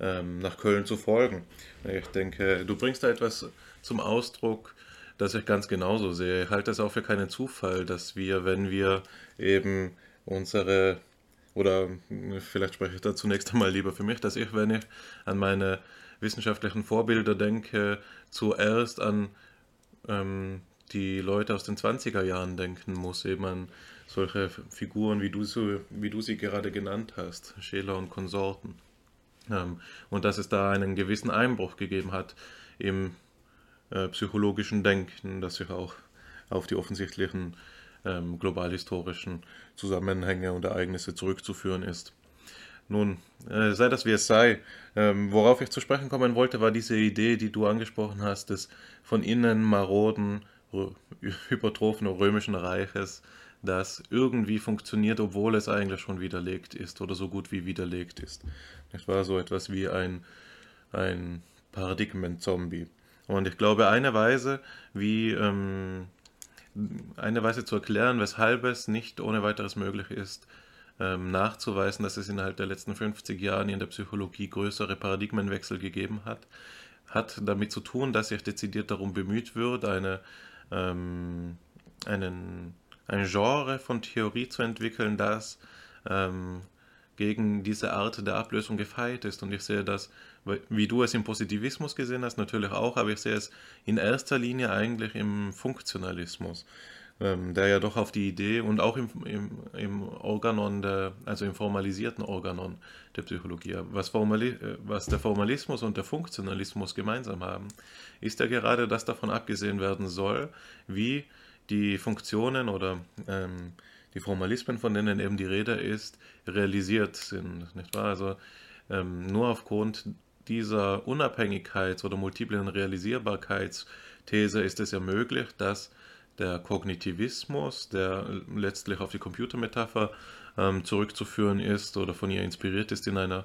S3: ähm, nach Köln zu folgen. Ich denke, du bringst da etwas zum Ausdruck, das ich ganz genauso sehe. Ich halte es auch für keinen Zufall, dass wir, wenn wir eben unsere, oder vielleicht spreche ich da zunächst einmal lieber für mich, dass ich, wenn ich an meine wissenschaftlichen Vorbilder denke, zuerst an ähm, die Leute aus den 20er Jahren denken muss, eben an solche Figuren, wie du, so, wie du sie gerade genannt hast, Scheler und Konsorten. Ähm, und dass es da einen gewissen Einbruch gegeben hat im äh, psychologischen Denken, das sich auch auf die offensichtlichen ähm, globalhistorischen Zusammenhänge und Ereignisse zurückzuführen ist. Nun, äh, sei das wie es sei. Ähm, worauf ich zu sprechen kommen wollte, war diese Idee, die du angesprochen hast, des von innen maroden, hypertrophen römischen Reiches, das irgendwie funktioniert, obwohl es eigentlich schon widerlegt ist oder so gut wie widerlegt ist. Es war so etwas wie ein, ein Paradigmen-Zombie. Und ich glaube, eine Weise, wie ähm, eine Weise zu erklären, weshalb es nicht ohne weiteres möglich ist, ähm, nachzuweisen, dass es innerhalb der letzten 50 Jahre in der Psychologie größere Paradigmenwechsel gegeben hat, hat damit zu tun, dass sich dezidiert darum bemüht wird, eine, ähm, einen, ein Genre von Theorie zu entwickeln, das ähm, gegen diese Art der Ablösung gefeit ist. Und ich sehe das, wie du es im Positivismus gesehen hast, natürlich auch, aber ich sehe es in erster Linie eigentlich im Funktionalismus ähm, der ja doch auf die Idee und auch im, im, im Organon, der, also im formalisierten Organon der Psychologie, was, Formali äh, was der Formalismus und der Funktionalismus gemeinsam haben, ist ja gerade, dass davon abgesehen werden soll, wie die Funktionen oder ähm, die Formalismen, von denen eben die Rede ist, realisiert sind. Nicht wahr? Also ähm, nur aufgrund dieser Unabhängigkeits- oder multiplen Realisierbarkeitsthese ist es ja möglich, dass der Kognitivismus, der letztlich auf die Computermetapher ähm, zurückzuführen ist oder von ihr inspiriert ist in einer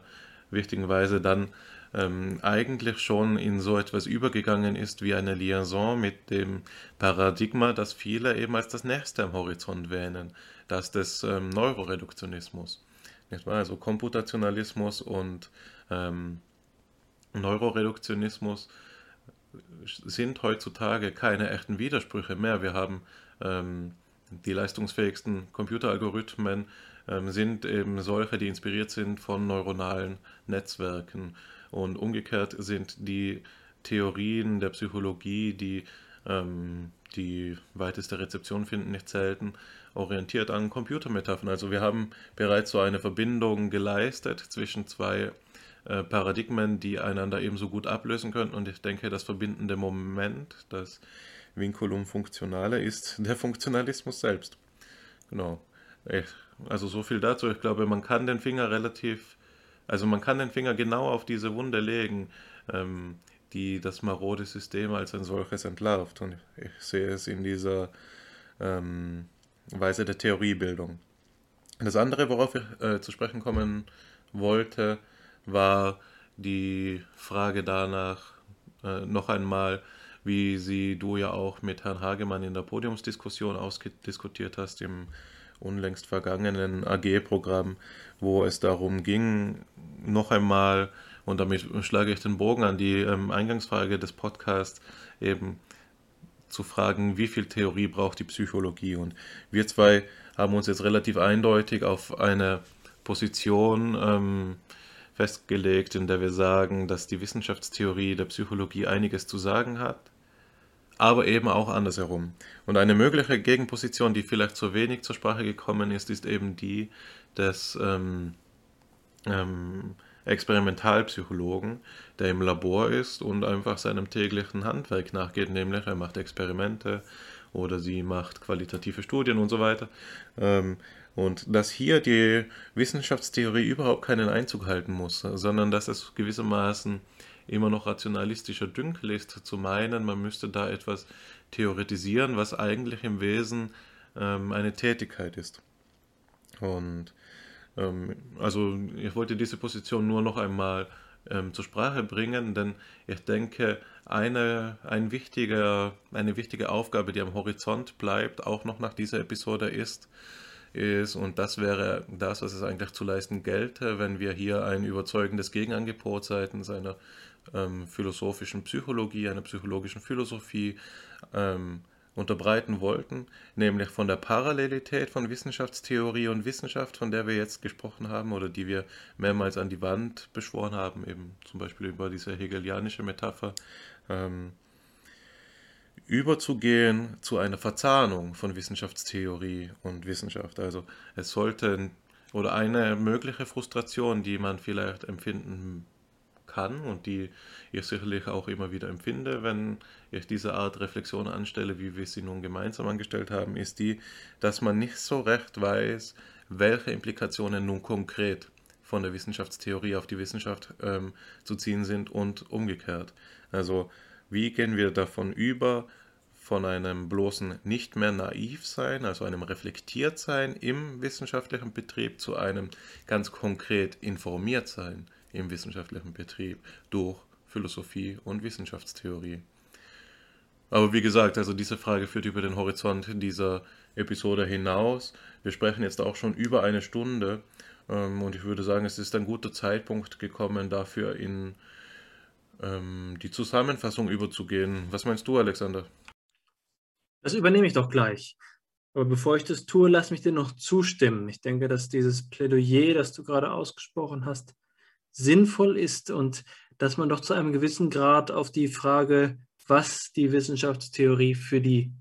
S3: wichtigen Weise, dann ähm, eigentlich schon in so etwas übergegangen ist wie eine Liaison mit dem Paradigma, das viele eben als das nächste am Horizont wähnen, das des ähm, Neuroreduktionismus. Also Komputationalismus und ähm, Neuroreduktionismus sind heutzutage keine echten Widersprüche mehr. Wir haben ähm, die leistungsfähigsten Computeralgorithmen ähm, sind eben solche, die inspiriert sind von neuronalen Netzwerken. Und umgekehrt sind die Theorien der Psychologie, die ähm, die weiteste Rezeption finden, nicht selten orientiert an Computermetaphern. Also wir haben bereits so eine Verbindung geleistet zwischen zwei äh, Paradigmen, die einander ebenso gut ablösen können. Und ich denke, das verbindende Moment, das Vinculum Funktionale, ist der Funktionalismus selbst. Genau. Also so viel dazu. Ich glaube, man kann den Finger relativ, also man kann den Finger genau auf diese Wunde legen, ähm, die das marode System als ein solches entlarvt. Und ich sehe es in dieser ähm, Weise der Theoriebildung. Das andere, worauf ich äh, zu sprechen kommen wollte, war die Frage danach äh, noch einmal, wie sie du ja auch mit Herrn Hagemann in der Podiumsdiskussion ausdiskutiert hast im unlängst vergangenen AG-Programm, wo es darum ging, noch einmal, und damit schlage ich den Bogen an die ähm, Eingangsfrage des Podcasts, eben zu fragen, wie viel Theorie braucht die Psychologie? Und wir zwei haben uns jetzt relativ eindeutig auf eine Position ähm, festgelegt, in der wir sagen, dass die Wissenschaftstheorie der Psychologie einiges zu sagen hat, aber eben auch andersherum. Und eine mögliche Gegenposition, die vielleicht zu wenig zur Sprache gekommen ist, ist eben die des ähm, ähm, Experimentalpsychologen, der im Labor ist und einfach seinem täglichen Handwerk nachgeht, nämlich er macht Experimente oder sie macht qualitative Studien und so weiter. Ähm, und dass hier die Wissenschaftstheorie überhaupt keinen Einzug halten muss, sondern dass es gewissermaßen immer noch rationalistischer Dünkel ist, zu meinen, man müsste da etwas theoretisieren, was eigentlich im Wesen ähm, eine Tätigkeit ist. Und ähm, also ich wollte diese Position nur noch einmal ähm, zur Sprache bringen, denn ich denke, eine, ein wichtiger, eine wichtige Aufgabe, die am Horizont bleibt, auch noch nach dieser Episode ist, ist, und das wäre das, was es eigentlich zu leisten gelte, wenn wir hier ein überzeugendes Gegenangebot seitens einer ähm, philosophischen Psychologie, einer psychologischen Philosophie ähm, unterbreiten wollten, nämlich von der Parallelität von Wissenschaftstheorie und Wissenschaft, von der wir jetzt gesprochen haben oder die wir mehrmals an die Wand beschworen haben, eben zum Beispiel über diese hegelianische Metapher, ähm, überzugehen zu einer Verzahnung von Wissenschaftstheorie und Wissenschaft. Also es sollte oder eine mögliche Frustration, die man vielleicht empfinden kann und die ich sicherlich auch immer wieder empfinde, wenn ich diese Art Reflexion anstelle, wie wir sie nun gemeinsam angestellt haben, ist die, dass man nicht so recht weiß, welche Implikationen nun konkret von der Wissenschaftstheorie auf die Wissenschaft ähm, zu ziehen sind und umgekehrt. Also wie gehen wir davon über, von einem bloßen nicht mehr naiv sein, also einem reflektiert sein im wissenschaftlichen Betrieb zu einem ganz konkret informiert sein im wissenschaftlichen Betrieb durch Philosophie und Wissenschaftstheorie. Aber wie gesagt, also diese Frage führt über den Horizont dieser Episode hinaus. Wir sprechen jetzt auch schon über eine Stunde ähm, und ich würde sagen, es ist ein guter Zeitpunkt gekommen, dafür in ähm, die Zusammenfassung überzugehen. Was meinst du, Alexander?
S2: Das übernehme ich doch gleich. Aber bevor ich das tue, lass mich dir noch zustimmen. Ich denke, dass dieses Plädoyer, das du gerade ausgesprochen hast, sinnvoll ist und dass man doch zu einem gewissen Grad auf die Frage, was die Wissenschaftstheorie für die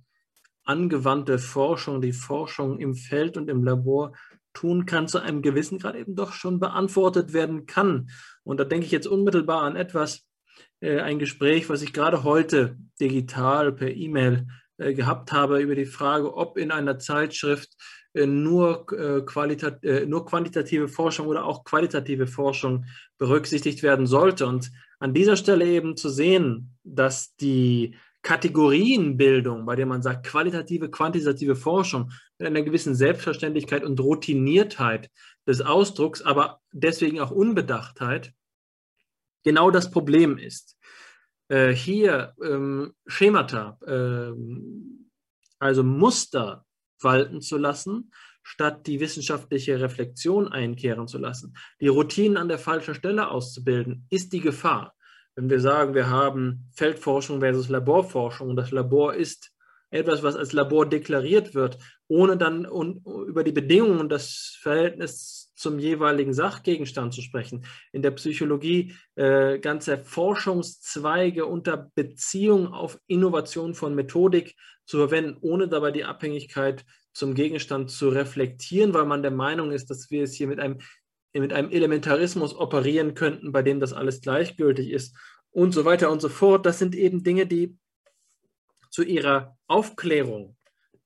S2: angewandte Forschung, die Forschung im Feld und im Labor tun kann, zu einem gewissen Grad eben doch schon beantwortet werden kann. Und da denke ich jetzt unmittelbar an etwas, äh, ein Gespräch, was ich gerade heute digital per E-Mail gehabt habe über die Frage, ob in einer Zeitschrift äh, nur, äh, nur quantitative Forschung oder auch qualitative Forschung berücksichtigt werden sollte. Und an dieser Stelle eben zu sehen, dass die Kategorienbildung, bei der man sagt, qualitative, quantitative Forschung mit einer gewissen Selbstverständlichkeit und Routiniertheit des Ausdrucks, aber deswegen auch Unbedachtheit, genau das Problem ist. Äh, hier ähm, Schemata, äh, also Muster walten zu lassen, statt die wissenschaftliche Reflexion einkehren zu lassen. Die Routinen an der falschen Stelle auszubilden, ist die Gefahr. Wenn wir sagen, wir haben Feldforschung versus Laborforschung und das Labor ist etwas, was als Labor deklariert wird, ohne dann über die Bedingungen und das Verhältnis zum jeweiligen Sachgegenstand zu sprechen. In der Psychologie äh, ganze Forschungszweige unter Beziehung auf Innovation von Methodik zu verwenden, ohne dabei die Abhängigkeit zum Gegenstand zu reflektieren, weil man der Meinung ist, dass wir es hier mit einem, mit einem Elementarismus operieren könnten, bei dem das alles gleichgültig ist und so weiter und so fort. Das sind eben Dinge, die zu ihrer Aufklärung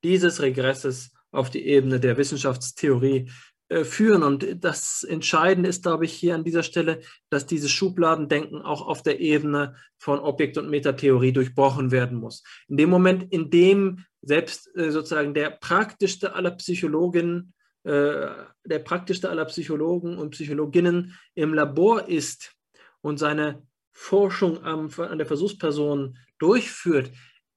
S2: dieses Regresses auf die Ebene der Wissenschaftstheorie führen. Und das Entscheidende ist, glaube ich, hier an dieser Stelle, dass dieses Schubladendenken auch auf der Ebene von Objekt- und Metatheorie durchbrochen werden muss. In dem Moment, in dem selbst äh, sozusagen der praktischste aller Psychologen, äh, der praktischste aller Psychologen und Psychologinnen im Labor ist und seine Forschung an der Versuchsperson durchführt,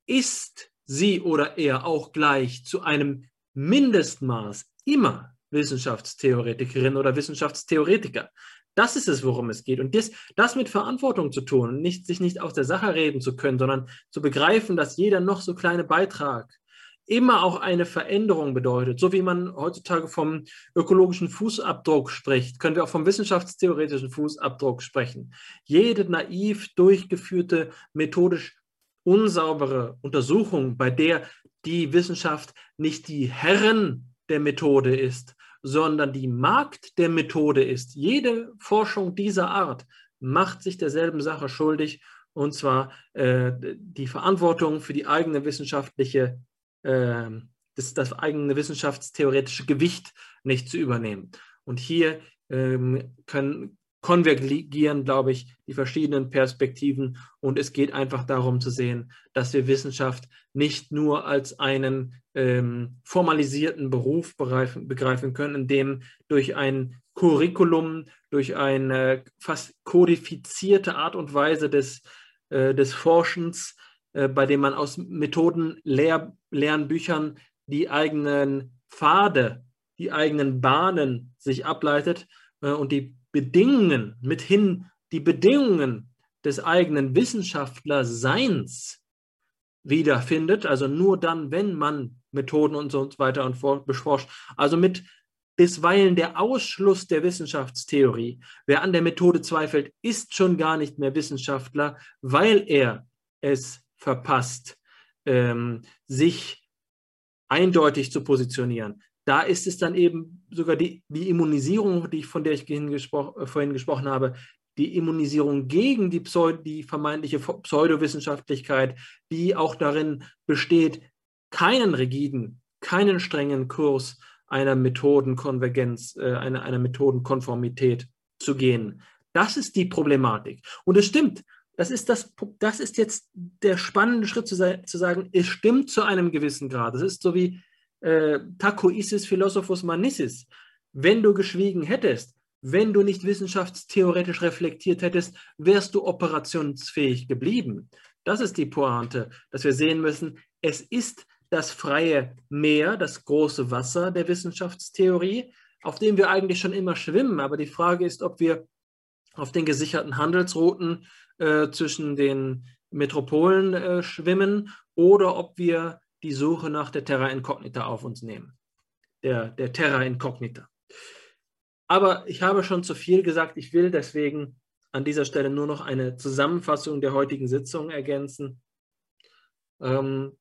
S2: ist sie oder er auch gleich zu einem Mindestmaß immer Wissenschaftstheoretikerin oder Wissenschaftstheoretiker. Das ist es, worum es geht. Und das, das mit Verantwortung zu tun, nicht, sich nicht aus der Sache reden zu können, sondern zu begreifen, dass jeder noch so kleine Beitrag immer auch eine Veränderung bedeutet. So wie man heutzutage vom ökologischen Fußabdruck spricht, können wir auch vom wissenschaftstheoretischen Fußabdruck sprechen. Jede naiv durchgeführte, methodisch unsaubere Untersuchung, bei der die Wissenschaft nicht die Herren der Methode ist, sondern die Markt der Methode ist. Jede Forschung dieser Art macht sich derselben Sache schuldig, und zwar äh, die Verantwortung für die eigene wissenschaftliche, äh, das, das, eigene wissenschaftstheoretische Gewicht nicht zu übernehmen. Und hier ähm, können, konvergieren, glaube ich, die verschiedenen Perspektiven. Und es geht einfach darum zu sehen, dass wir Wissenschaft nicht nur als einen ähm, formalisierten Beruf begreifen, können, in dem durch ein Curriculum, durch eine fast kodifizierte Art und Weise des, äh, des Forschens, äh, bei dem man aus Methoden, Lehr Lernbüchern die eigenen Pfade, die eigenen Bahnen sich ableitet äh, und die Bedingungen, mithin die Bedingungen des eigenen Wissenschaftlerseins wiederfindet, also nur dann, wenn man Methoden und so weiter und beforscht, also mit bisweilen der Ausschluss der Wissenschaftstheorie. Wer an der Methode zweifelt, ist schon gar nicht mehr Wissenschaftler, weil er es verpasst, ähm, sich eindeutig zu positionieren da ist es dann eben sogar die, die Immunisierung, die ich, von der ich gespro äh, vorhin gesprochen habe, die Immunisierung gegen die, Pseudo, die vermeintliche Pseudowissenschaftlichkeit, die auch darin besteht, keinen rigiden, keinen strengen Kurs einer Methodenkonvergenz, äh, einer, einer Methodenkonformität zu gehen. Das ist die Problematik. Und es stimmt, das ist, das, das ist jetzt der spannende Schritt zu, zu sagen, es stimmt zu einem gewissen Grad. Das ist so wie äh, Taco isis philosophus manissis. Wenn du geschwiegen hättest, wenn du nicht wissenschaftstheoretisch reflektiert hättest, wärst du operationsfähig geblieben. Das ist die Pointe, dass wir sehen müssen, es ist das freie Meer, das große Wasser der Wissenschaftstheorie, auf dem wir eigentlich schon immer schwimmen. Aber die Frage ist, ob wir auf den gesicherten Handelsrouten äh, zwischen den Metropolen äh, schwimmen oder ob wir die Suche nach der Terra Incognita auf uns nehmen. Der, der Terra Incognita. Aber ich habe schon zu viel gesagt. Ich will deswegen an dieser Stelle nur noch eine Zusammenfassung der heutigen Sitzung ergänzen. Ähm,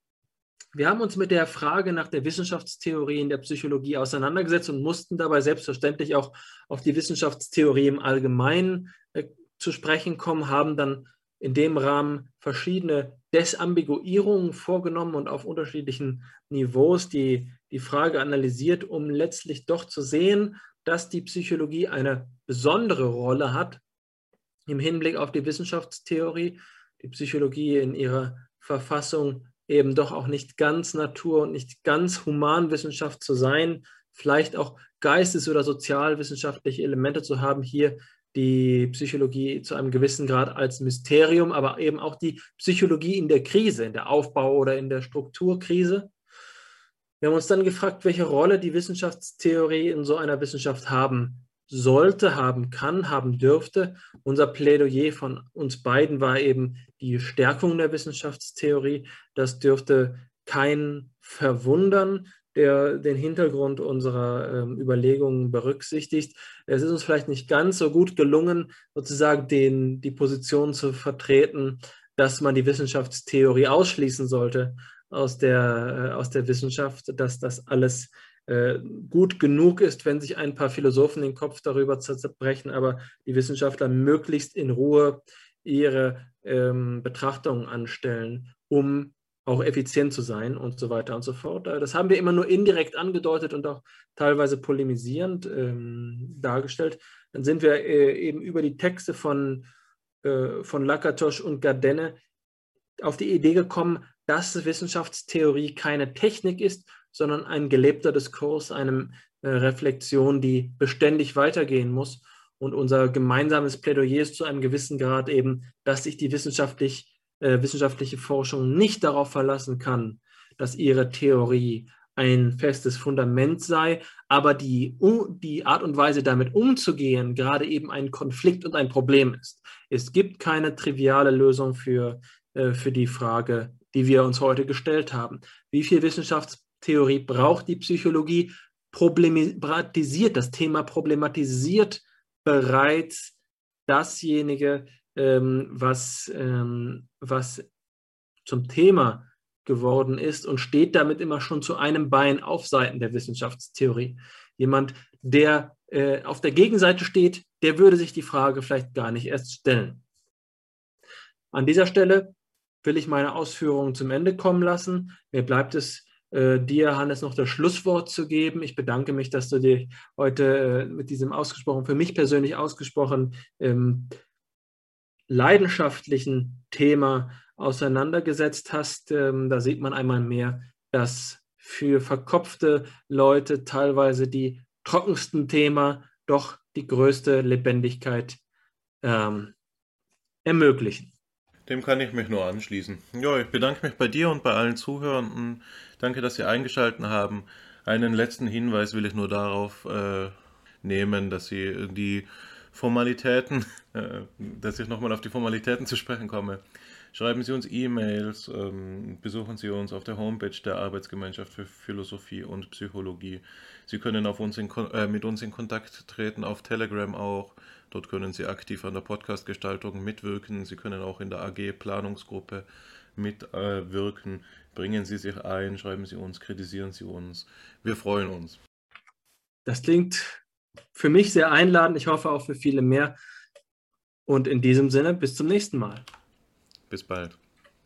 S2: wir haben uns mit der Frage nach der Wissenschaftstheorie in der Psychologie auseinandergesetzt und mussten dabei selbstverständlich auch auf die Wissenschaftstheorie im Allgemeinen äh, zu sprechen kommen, haben dann in dem Rahmen verschiedene Desambiguierungen vorgenommen und auf unterschiedlichen Niveaus die, die Frage analysiert, um letztlich doch zu sehen, dass die Psychologie eine besondere Rolle hat im Hinblick auf die Wissenschaftstheorie. Die Psychologie in ihrer Verfassung eben doch auch nicht ganz Natur- und nicht ganz Humanwissenschaft zu sein, vielleicht auch geistes- oder sozialwissenschaftliche Elemente zu haben, hier die Psychologie zu einem gewissen Grad als Mysterium, aber eben auch die Psychologie in der Krise, in der Aufbau- oder in der Strukturkrise. Wir haben uns dann gefragt, welche Rolle die Wissenschaftstheorie in so einer Wissenschaft haben sollte, haben kann, haben dürfte. Unser Plädoyer von uns beiden war eben die Stärkung der Wissenschaftstheorie. Das dürfte kein verwundern, der den Hintergrund unserer ähm, Überlegungen berücksichtigt. Es ist uns vielleicht nicht ganz so gut gelungen, sozusagen den, die Position zu vertreten, dass man die Wissenschaftstheorie ausschließen sollte aus der, äh, aus der Wissenschaft, dass das alles äh, gut genug ist, wenn sich ein paar Philosophen den Kopf darüber zerbrechen, aber die Wissenschaftler möglichst in Ruhe ihre ähm, Betrachtungen anstellen, um auch effizient zu sein und so weiter und so fort. Äh, das haben wir immer nur indirekt angedeutet und auch teilweise polemisierend ähm, dargestellt. Dann sind wir äh, eben über die Texte von, äh, von Lakatosch und Gardenne auf die Idee gekommen, dass Wissenschaftstheorie keine Technik ist, sondern ein gelebter Diskurs, eine äh, Reflexion, die beständig weitergehen muss. Und unser gemeinsames Plädoyer ist zu einem gewissen Grad eben, dass sich die wissenschaftlich, äh, wissenschaftliche Forschung nicht darauf verlassen kann, dass ihre Theorie ein festes Fundament sei, aber die, die Art und Weise, damit umzugehen, gerade eben ein Konflikt und ein Problem ist. Es gibt keine triviale Lösung für, äh, für die Frage, die wir uns heute gestellt haben. Wie viel Wissenschaftstheorie braucht die Psychologie? Problematisiert, das Thema problematisiert bereits dasjenige, ähm, was, ähm, was zum Thema geworden ist und steht damit immer schon zu einem Bein auf Seiten der Wissenschaftstheorie. Jemand, der äh, auf der Gegenseite steht, der würde sich die Frage vielleicht gar nicht erst stellen. An dieser Stelle will ich meine Ausführungen zum Ende kommen lassen. Mir bleibt es, äh, dir, Hannes, noch das Schlusswort zu geben. Ich bedanke mich, dass du dich heute äh, mit diesem ausgesprochen, für mich persönlich ausgesprochen ähm, leidenschaftlichen Thema auseinandergesetzt hast. Ähm, da sieht man einmal mehr, dass für verkopfte Leute teilweise die trockensten Thema doch die größte Lebendigkeit ähm, ermöglichen.
S3: Dem kann ich mich nur anschließen. Ja, ich bedanke mich bei dir und bei allen Zuhörenden. Danke, dass Sie eingeschaltet haben. Einen letzten Hinweis will ich nur darauf äh, nehmen, dass Sie die Formalitäten, äh, dass ich nochmal auf die Formalitäten zu sprechen komme. Schreiben Sie uns E-Mails, ähm, besuchen Sie uns auf der Homepage der Arbeitsgemeinschaft für Philosophie und Psychologie. Sie können auf uns in, äh, mit uns in Kontakt treten, auf Telegram auch. Dort können Sie aktiv an der Podcast-Gestaltung mitwirken. Sie können auch in der AG-Planungsgruppe mitwirken. Bringen Sie sich ein, schreiben Sie uns, kritisieren Sie uns. Wir freuen uns.
S2: Das klingt für mich sehr einladend. Ich hoffe auch für viele mehr. Und in diesem Sinne, bis zum nächsten Mal.
S3: Bis bald.